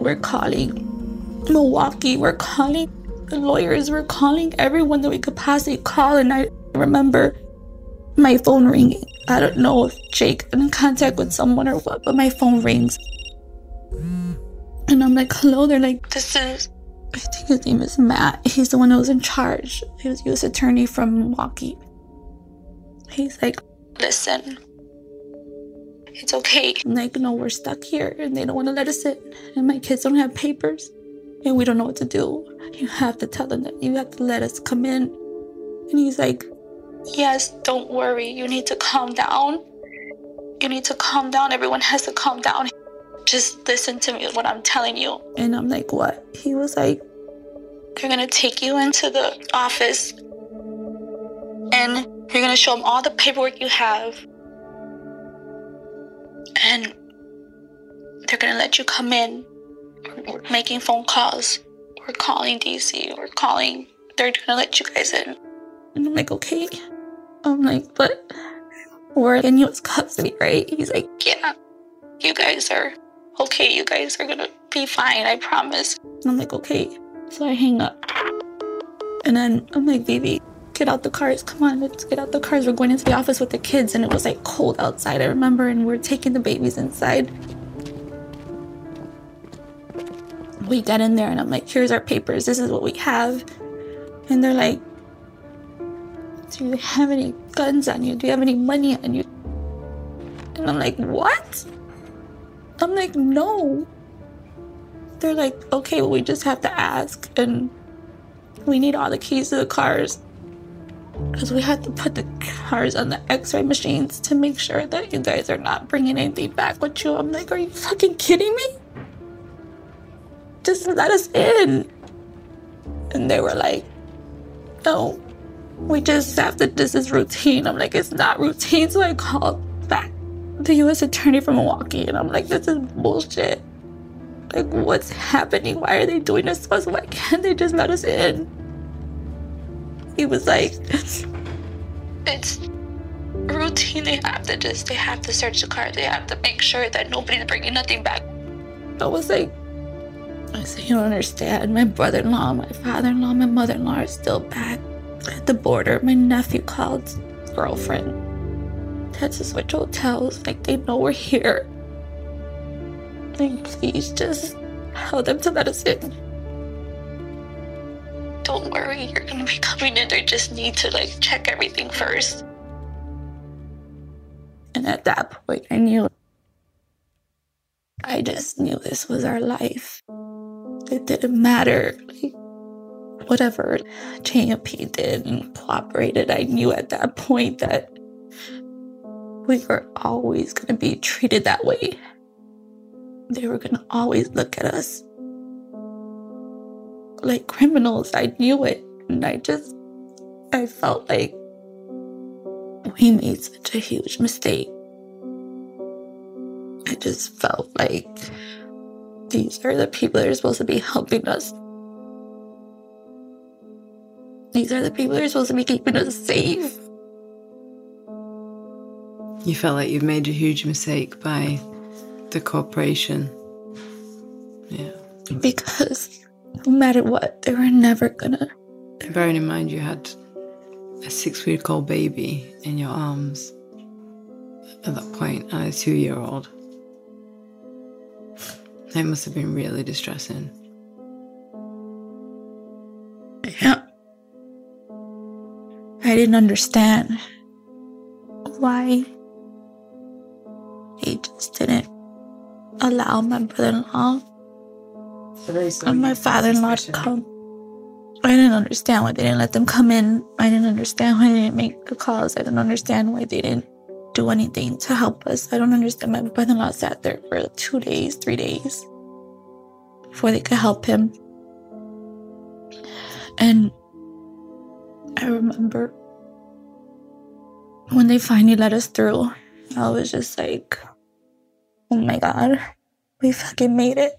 F: we're calling Milwaukee. We're calling the lawyers. We're calling everyone that we could possibly call. And I remember my phone ringing. I don't know if Jake in contact with someone or what, but my phone rings. And I'm like, hello. They're like, this is, I think his name is Matt. He's the one who was in charge. He was U.S. attorney from Milwaukee. He's like, listen, it's okay. I'm like, no, we're stuck here and they don't want to let us in. And my kids don't have papers and we don't know what to do. You have to tell them that you have to let us come in. And he's like, Yes, don't worry. You need to calm down. You need to calm down. Everyone has to calm down. Just listen to me, what I'm telling you. And I'm like, What? He was like, They're going to take you into the office and you're going to show them all the paperwork you have. And they're going to let you come in. We're making phone calls. We're calling DC. We're calling. They're going to let you guys in. And I'm like, okay. I'm like, but we're in U.S. custody, right? He's like, yeah, you guys are okay. You guys are gonna be fine. I promise. And I'm like, okay. So I hang up. And then I'm like, baby, get out the cars. Come on, let's get out the cars. We're going into the office with the kids. And it was like cold outside, I remember. And we're taking the babies inside. We got in there and I'm like, here's our papers. This is what we have. And they're like, do you have any guns on you? Do you have any money on you? And I'm like, What? I'm like, No. They're like, Okay, well, we just have to ask. And we need all the keys to the cars. Because we have to put the cars on the x ray machines to make sure that you guys are not bringing anything back with you. I'm like, Are you fucking kidding me? Just let us in. And they were like, No, we just to, this is routine. I'm like, it's not routine. So I called back the U.S. attorney from Milwaukee and I'm like, this is bullshit. Like, what's happening? Why are they doing this to us? Why can't they just let us in? He was like, [laughs] it's routine. They have to just, they have to search the car. They have to make sure that nobody's bringing nothing back. I was like, I said, you don't understand. My brother-in-law, my father-in-law, my mother-in-law are still back at the border, my nephew called girlfriend. Had to switch hotels, like they know we're here. Like, please just tell them to let us in. Don't worry, you're gonna be coming in. They just need to like check everything first. And at that point, I knew. I just knew this was our life. It didn't matter. Like, whatever JMP did and cooperated, I knew at that point that we were always going to be treated that way. They were going to always look at us like criminals. I knew it. And I just, I felt like we made such a huge mistake. I just felt like these are the people that are supposed to be helping us. These are the people that are supposed to be keeping us safe.
D: You felt like you've made a huge mistake by the corporation. Yeah.
F: Because no matter what, they were never gonna.
D: Bearing in mind you had a six week old baby in your arms at that point and a two year old. It must have been really distressing.
F: I didn't understand why they just didn't allow my brother in law and my father in law to come. I didn't understand why they didn't let them come in. I didn't understand why they didn't make the calls. I didn't understand why they didn't do anything to help us. I don't understand. My brother in law sat there for two days, three days before they could help him. And I remember when they finally let us through, I was just like, oh my God, we fucking made it.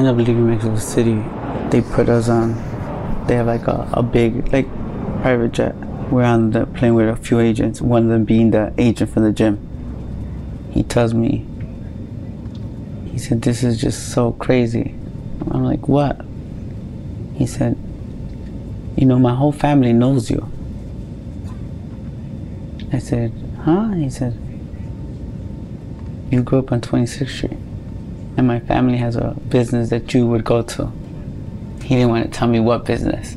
C: I ended up leaving Mexico City. They put us on. They have like a, a big like private jet. We're on the plane with a few agents. One of them being the agent from the gym. He tells me. He said, "This is just so crazy." I'm like, "What?" He said, "You know, my whole family knows you." I said, "Huh?" He said, "You grew up on 26th Street." And my family has a business that you would go to. He didn't want to tell me what business.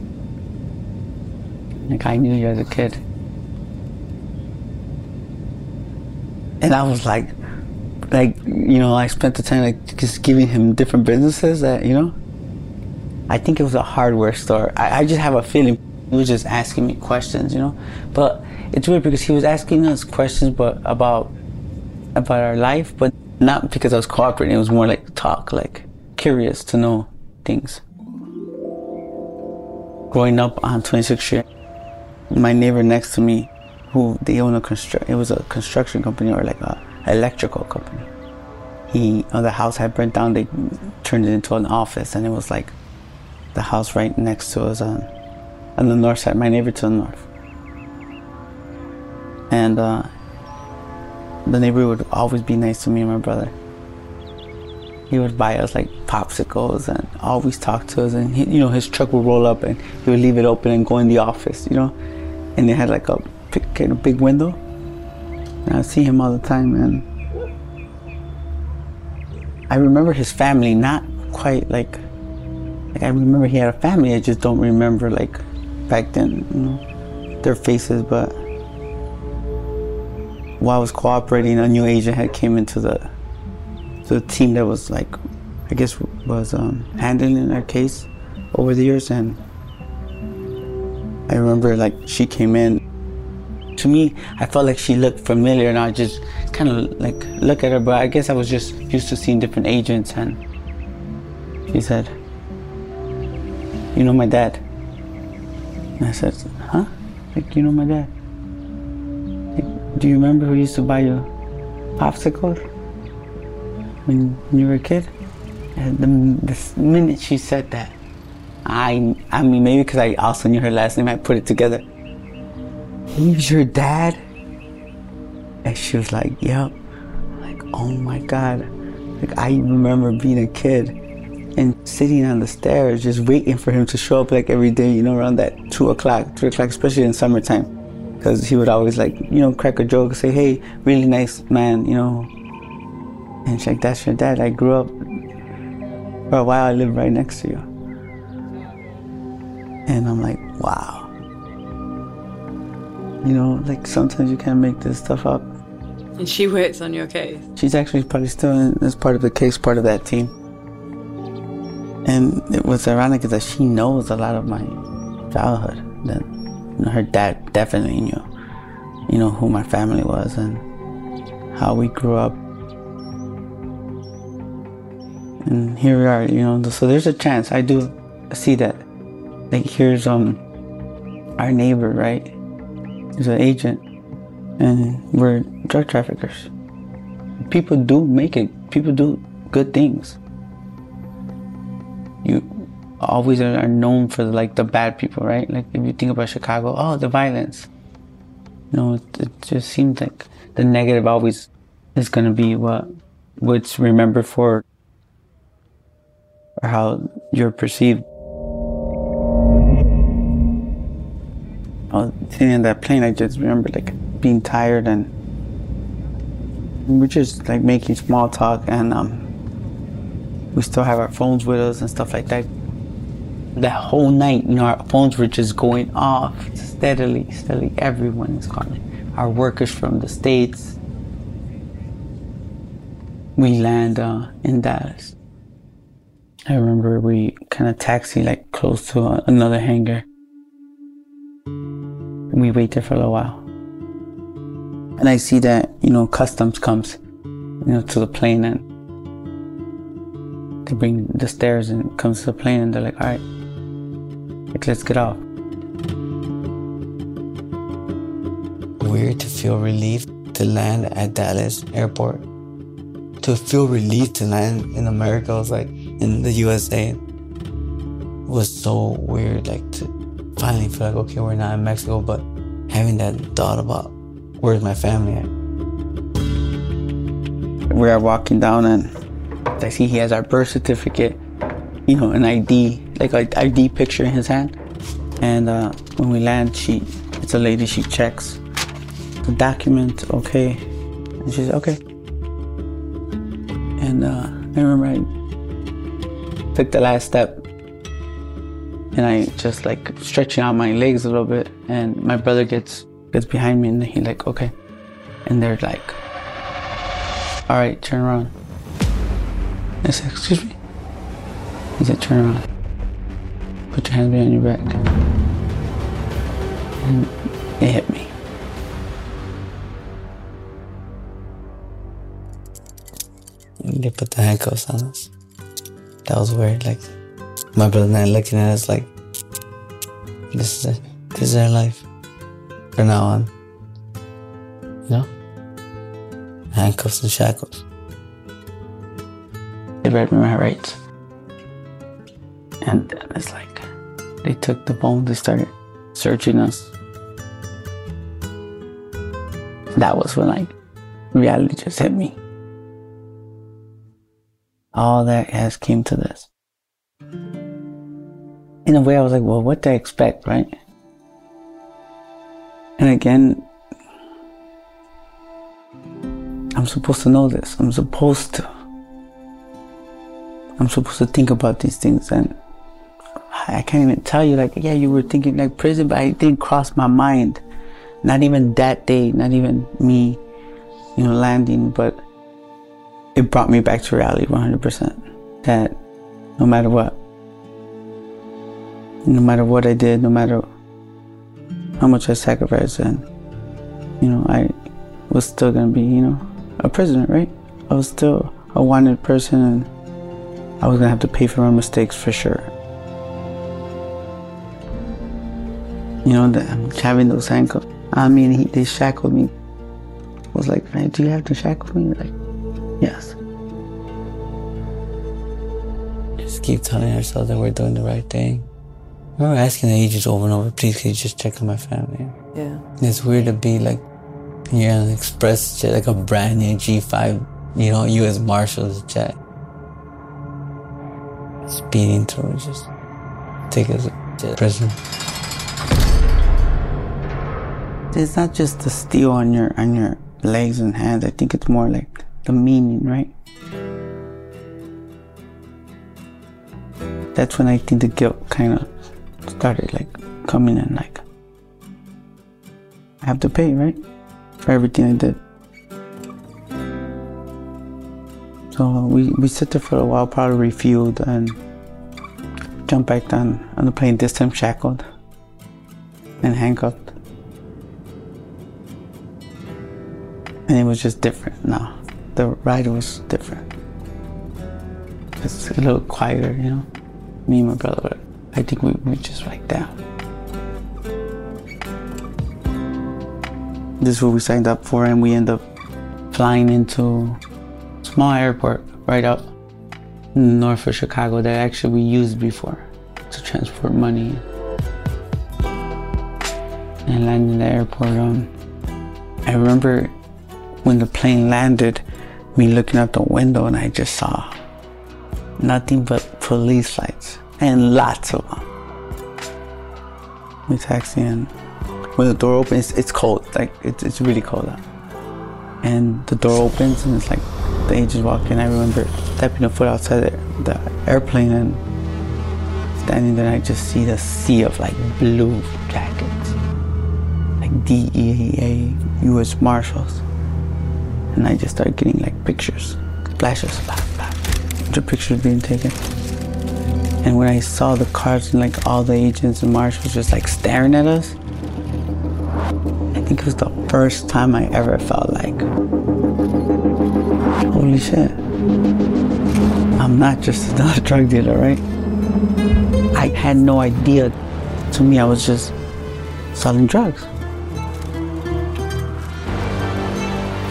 C: Like I knew you as a kid. And I was like, like, you know, I spent the time like just giving him different businesses that, you know. I think it was a hardware store. I, I just have a feeling He was just asking me questions, you know. But it's weird because he was asking us questions, but about about our life, but not because I was cooperating. It was more like talk, like curious to know things. Growing up on 26th Street, my neighbor next to me, who they own a construct, it was a construction company or like a electrical company. He, uh, the house had burnt down. They turned it into an office, and it was like the house right next to us on, on the north side. My neighbor to the north, and uh, the neighbor would always be nice to me and my brother. He would buy us like popsicles and always talk to us. And he, you know, his truck would roll up and he would leave it open and go in the office. You know, and they had like a big, kind of big window. And I would see him all the time, and I remember his family, not quite like like I remember he had a family. I just don't remember like back then, you know, their faces. But while I was cooperating, a new agent had came into the the team that was like, I guess was um, handling our case over the years, and I remember like she came in. To me, I felt like she looked familiar, and I just kind of like look at her. But I guess I was just used to seeing different agents, and she said, "You know my dad." And I said, "Huh? Like you know my dad? Do you remember who used to buy you popsicles when you were a kid?" And the, the minute she said that, I I mean maybe because I also knew her last name, I put it together. He's your dad? And she was like, Yep. Like, oh my God. Like I remember being a kid and sitting on the stairs just waiting for him to show up like every day, you know, around that two o'clock, three o'clock, especially in summertime. Because he would always like, you know, crack a joke, say, Hey, really nice man, you know. And she's like, That's your dad. I grew up for a while I lived right next to you. And I'm like, wow. You know, like sometimes you can't make this stuff up.
D: And she works on your case.
C: She's actually probably still in, as part of the case, part of that team. And it was ironic is that she knows a lot of my childhood. That her dad definitely knew, you know, who my family was and how we grew up. And here we are, you know. So there's a chance. I do see that. Like here's um our neighbor, right? He's an agent, and we're drug traffickers. People do make it. People do good things. You always are known for like the bad people, right? Like if you think about Chicago, oh, the violence. It, it just seems like the negative always is going to be what what's remembered for, or how you're perceived. I was sitting in that plane, I just remember like being tired and we're just like making small talk and um, we still have our phones with us and stuff like that. That whole night, you know, our phones were just going off steadily, steadily. Everyone is calling. Our workers from the States. We land uh, in Dallas. I remember we kind of taxi like close to uh, another hangar. And we wait there for a little while. And I see that, you know, customs comes, you know, to the plane and they bring the stairs and comes to the plane and they're like, all right, like, let's get off. Weird to feel relief to land at Dallas airport. To feel relief to land in America was like in the USA It was so weird. Like to finally feel like okay, we're not in Mexico, but having that thought about where's my family at. We are walking down and I see he has our birth certificate, you know, an ID, like an ID picture in his hand. And uh, when we land, she, it's a lady, she checks the document, okay. And she okay. And uh, I remember I took the last step and I just like stretching out my legs a little bit and my brother gets gets behind me and he like okay and they're like all right turn around I said excuse me he said turn around put your hands behind your back And it hit me. They put the handcuffs on us. That was weird. Like, my brother and I looking at us like, this is it. This is our life. From now on. You know? Handcuffs and shackles. They read me my rights. And it's like, they took the phone, they started searching us. That was when like reality just hit me. All that has came to this. In a way, I was like, well, what do I expect, right? And again, I'm supposed to know this. I'm supposed to. I'm supposed to think about these things and I can't even tell you like yeah you were thinking like prison but it didn't cross my mind. Not even that day not even me you know landing but it brought me back to reality 100% that no matter what no matter what I did no matter how much I sacrificed and you know I was still gonna be you know a prisoner right? I was still a wanted person and I was gonna have to pay for my mistakes for sure you know, the, having those handcuffs. I mean, he, they shackled me. I was like, hey, do you have to shackle me? Like, yes. Just keep telling ourselves that we're doing the right thing. I remember asking the agents over and over, please, can you just check on my family?
G: Yeah.
C: It's weird to be like, you're on an express jet, like a brand new G5, you know, U.S. Marshals jet. Speeding through, just take us to prison. It's not just the steel on your on your legs and hands. I think it's more like the meaning, right? That's when I think the guilt kind of started like coming in. Like I have to pay, right, for everything I did. So we we sit there for a while, probably refueled, and jump back down on the plane. This time shackled and handcuffed. And it was just different now. The ride was different. It's a little quieter, you know. Me and my brother, I think we were just like that. This is what we signed up for, and we end up flying into a small airport right up north of Chicago that actually we used before to transport money. And landing in the airport, um, I remember when the plane landed, me looking out the window and I just saw nothing but police lights and lots of them. We taxi in. When the door opens, it's cold. Like it's, it's really cold out. And the door opens and it's like the agents walk in. I remember stepping a foot outside the, the airplane and standing there. And I just see the sea of like blue jackets, like DEA, U.S. Marshals. And I just started getting like pictures, flashes, blah, blah, of pictures being taken. And when I saw the cars and like all the agents and marshals just like staring at us, I think it was the first time I ever felt like, holy shit, I'm not just [laughs] another drug dealer, right? I had no idea. To me, I was just selling drugs.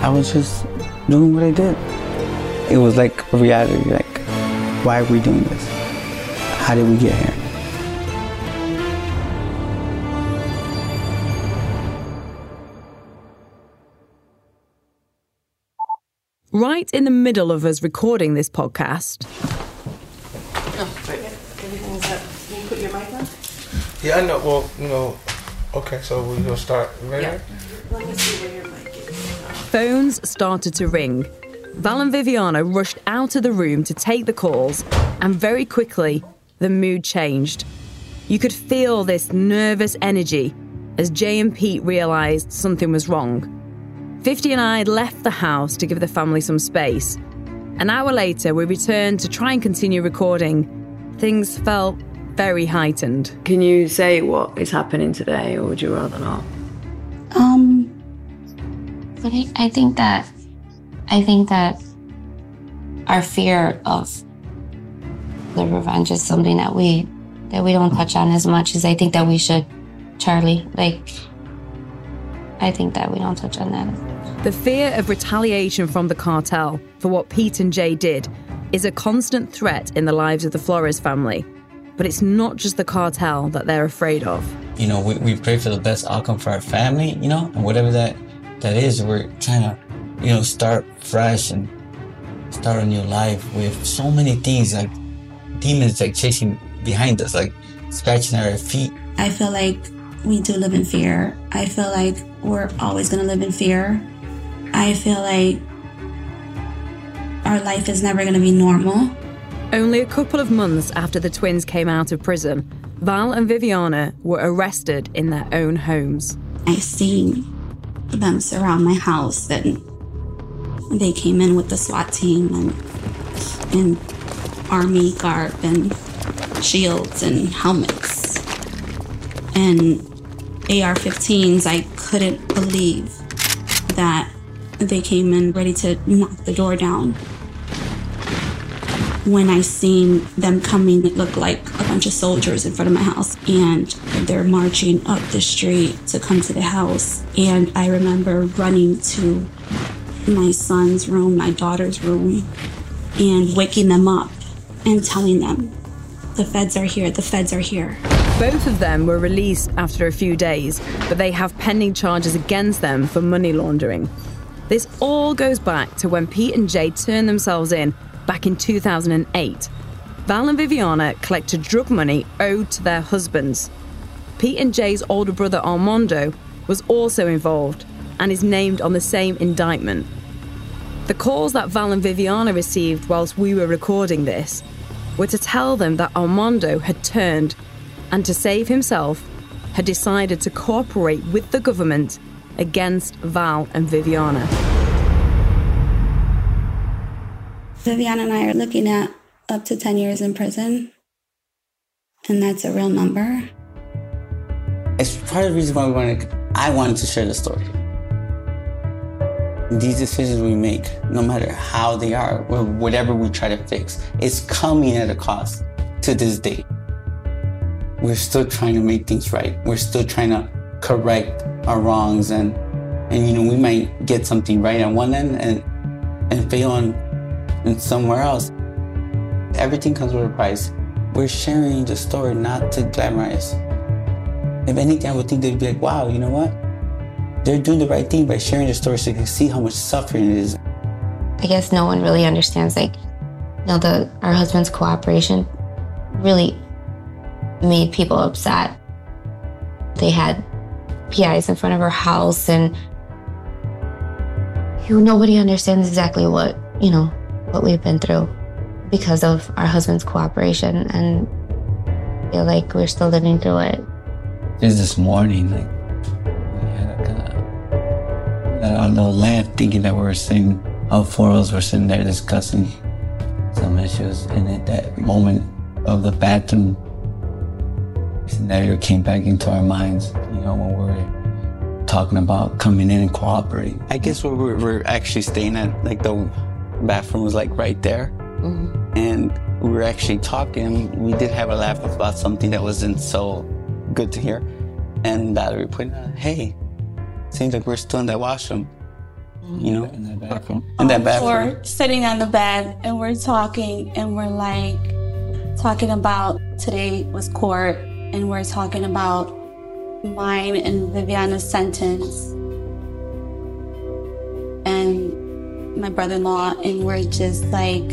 C: I was just doing what I did. It was like a reality, like, why are we doing this? How did we get here?
I: Right in the middle of us recording this podcast, oh,
J: Can you put your mic on?
K: Yeah, I know. Well, you know. Okay, so we're gonna start. Ready?
J: Yeah. Let me
I: phones started to ring. Val and Viviana rushed out of the room to take the calls, and very quickly, the mood changed. You could feel this nervous energy as Jay and Pete realised something was wrong. 50 and I left the house to give the family some space. An hour later, we returned to try and continue recording. Things felt very heightened.
D: Can you say what is happening today, or would you rather not?
F: Um,
H: But I, I think that I think that our fear of the revenge is something that we that we don't touch on as much as I think that we should, Charlie. Like I think that we don't touch on that.
I: The fear of retaliation from the cartel for what Pete and Jay did is a constant threat in the lives of the Flores family. But it's not just the cartel that they're afraid of.
C: You know, we, we pray for the best outcome for our family, you know, and whatever that that is, we're trying to, you know, start fresh and start a new life with so many things like demons like chasing behind us, like scratching at our feet.
F: I feel like we do live in fear. I feel like we're always going to live in fear. I feel like our life is never going to be normal.
I: Only a couple of months after the twins came out of prison, Val and Viviana were arrested in their own homes.
F: I seen them surround my house and they came in with the SWAT team and in army garb and shields and helmets and AR-15s. I couldn't believe that they came in ready to knock the door down. When I seen them coming, it looked like a bunch of soldiers in front of my house, and they're marching up the street to come to the house. And I remember running to my son's room, my daughter's room, and waking them up and telling them, the feds are here, the feds are here.
I: Both of them were released after a few days, but they have pending charges against them for money laundering. This all goes back to when Pete and Jay turned themselves in back in 2008. Val and Viviana collected drug money owed to their husbands. Pete and Jay's older brother Armando was also involved and is named on the same indictment. The calls that Val and Viviana received whilst we were recording this were to tell them that Armando had turned and to save himself had decided to cooperate with the government against Val and Viviana.
F: Viviana and I are looking at up to 10 years in prison, and that's a real number.
C: It's part of the reason why we wanted, I wanted to share the story. These decisions we make, no matter how they are, or whatever we try to fix, it's coming at a cost to this day. We're still trying to make things right. We're still trying to correct our wrongs and and you know we might get something right on one end and and fail on and somewhere else. Everything comes with a price. We're sharing the story not to glamorize. If anything, I would think they'd be like, wow, you know what? They're doing the right thing by sharing the story so you can see how much suffering it is.
H: I guess no one really understands like you know the our husband's cooperation really made people upset. They had PIs in front of our house and you know, nobody understands exactly what, you know, what we've been through because of our husband's cooperation and feel like we're still living through it.
C: Just this morning, like we had a kind of a little lamp thinking that we were sitting, all four of us were sitting there discussing some issues, and at that moment of the bathroom scenario came back into our minds. You know, when we were talking about coming in and cooperating. I guess we were, we're actually staying at like the bathroom was like right there, mm-hmm. and we were actually talking. We did have a laugh about something that wasn't so good to hear, and that we put, hey, seems like we're still in that washroom. You know, in that bathroom. In that bathroom.
L: We're sitting on the bed and we're talking and we're like talking about today was court and we're talking about mine and Viviana's sentence and my brother-in-law and we're just like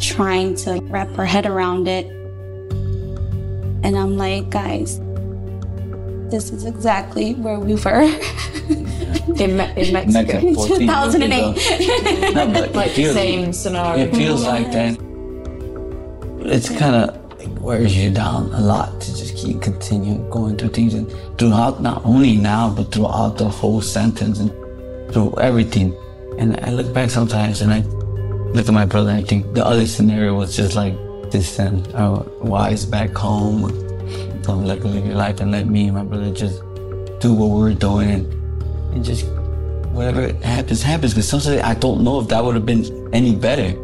L: trying to wrap our head around it. And I'm like guys this is exactly where we were. [laughs] In, Me- in [laughs] Mexico. In 2008 [laughs]
C: No, but
L: like
C: it feels,
L: same scenario.
C: It feels like that. It's kind of like wears you down a lot to just keep continuing going through things and throughout not only now but throughout the whole sentence and through everything. And I look back sometimes and I look at my brother and I think the other scenario was just like this send our wives back home, don't let go live your life and let me and my brother just
G: do what we were doing and, and just whatever happens, happens. Because sometimes I don't know if that would have been any better.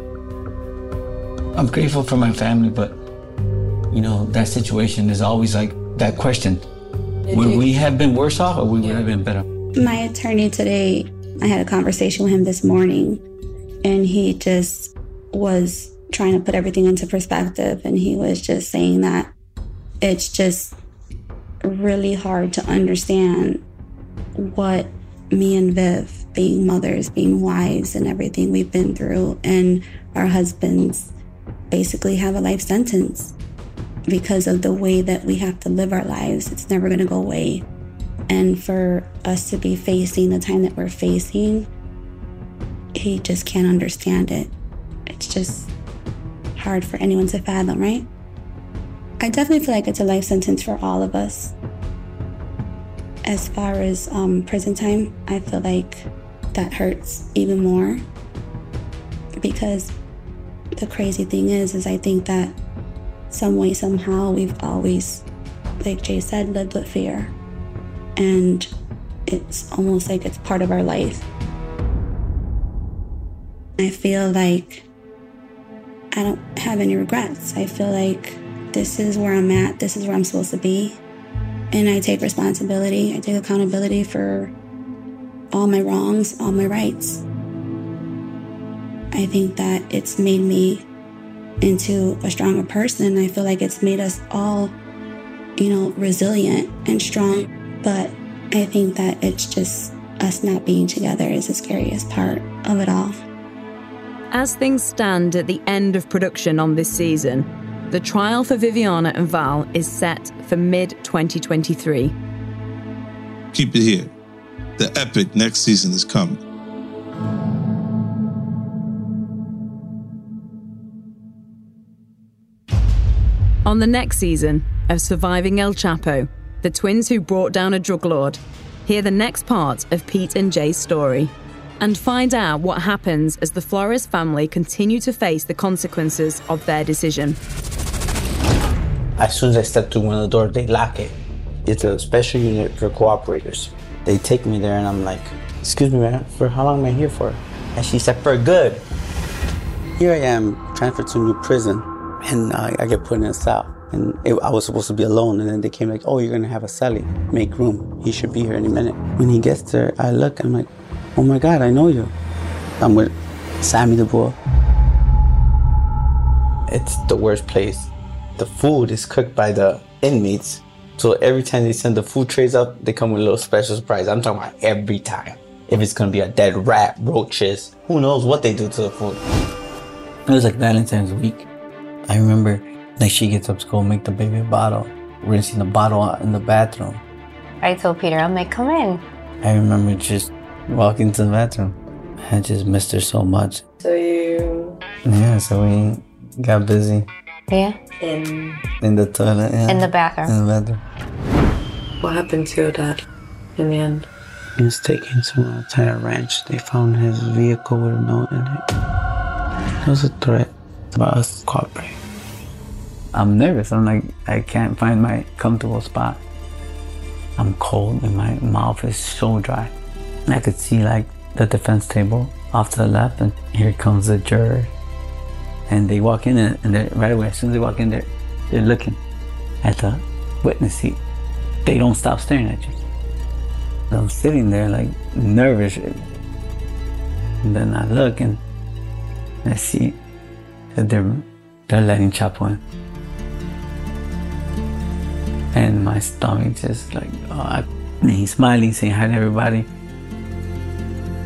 G: I'm grateful for my family, but you know, that situation is always like that question. Would we have been worse off or would we would have been better?
F: My attorney today, I had a conversation with him this morning, and he just was trying to put everything into perspective. And he was just saying that it's just really hard to understand what me and Viv, being mothers, being wives, and everything we've been through, and our husbands basically have a life sentence because of the way that we have to live our lives. It's never going to go away. And for us to be facing the time that we're facing, he just can't understand it. It's just hard for anyone to fathom, right? I definitely feel like it's a life sentence for all of us. As far as um, prison time, I feel like that hurts even more because the crazy thing is, is I think that some way, somehow, we've always, like Jay said, lived with fear. And it's almost like it's part of our life. I feel like I don't have any regrets. I feel like this is where I'm at, this is where I'm supposed to be. And I take responsibility, I take accountability for all my wrongs, all my rights. I think that it's made me into a stronger person. I feel like it's made us all, you know, resilient and strong. But I think that it's just us not being together is the scariest part of it all.
I: As things stand at the end of production on this season, the trial for Viviana and Val is set for mid 2023.
E: Keep it here. The epic next season is coming.
I: On the next season of Surviving El Chapo, the twins who brought down a drug lord, hear the next part of Pete and Jay's story and find out what happens as the Flores family continue to face the consequences of their decision.
C: As soon as I step through one of the doors, they lock it. It's a special unit for cooperators. They take me there and I'm like, excuse me, man, for how long am I here for? And she said, for good. Here I am, transferred to a new prison, and uh, I get put in a cell. And it, I was supposed to be alone, and then they came like, oh, you're gonna have a Sally. Make room. He should be here any minute. When he gets there, I look, I'm like, oh my God, I know you. I'm with Sammy the Bull. It's the worst place. The food is cooked by the inmates. So every time they send the food trays up, they come with a little special surprise. I'm talking about every time. If it's gonna be a dead rat, roaches, who knows what they do to the food.
G: It was like Valentine's week. I remember like she gets up to go make the baby a bottle, rinsing the bottle out in the bathroom.
H: I told Peter, I'm like, come in.
G: I remember just walking to the bathroom. I just missed her so much.
D: So you.
G: Yeah, so we got busy
H: Yeah.
D: In.
G: in the toilet. Yeah.
H: In the bathroom.
G: In the bathroom.
D: What happened to your dad in the end?
G: He was taken to a tire ranch. They found his vehicle with a note in it. It was a threat about us cooperating. I'm nervous. I'm like, I can't find my comfortable spot. I'm cold and my mouth is so dry. I could see like the defense table off to the left, and here comes the juror. And they walk in, and, and right away, as soon as they walk in, they're, they're looking at the witness seat. They don't stop staring at you. I'm sitting there like nervous. And then I look and I see that they're, they're letting Chapo in. And my stomach just like, oh, I, and he's smiling, saying hi to everybody.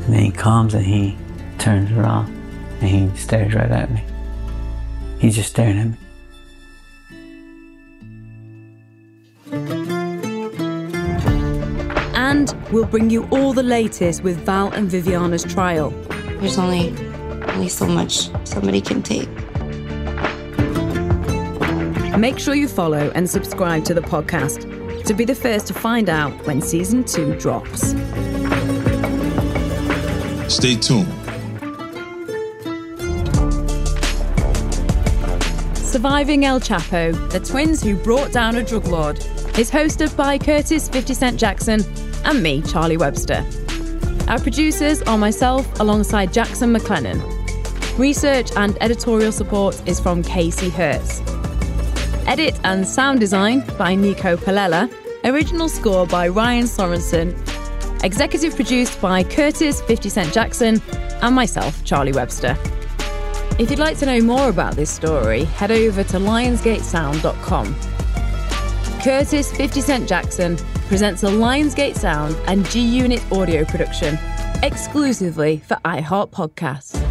G: And then he comes and he turns around and he stares right at me. He's just staring at me.
I: And we'll bring you all the latest with Val and Viviana's trial.
F: There's only only so much somebody can take.
I: Make sure you follow and subscribe to the podcast to be the first to find out when season two drops.
E: Stay tuned.
I: Surviving El Chapo, the twins who brought down a drug lord. is hosted by Curtis 50 Cent Jackson and me, Charlie Webster. Our producers are myself alongside Jackson McLennan. Research and editorial support is from Casey Hertz. Edit and sound design by Nico Palella. Original score by Ryan Sorensen. Executive produced by Curtis 50 Cent Jackson and myself, Charlie Webster. If you'd like to know more about this story, head over to lionsgatesound.com. Curtis 50 Cent Jackson presents a Lionsgate Sound and G Unit audio production exclusively for iHeart Podcasts.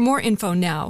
M: for more info now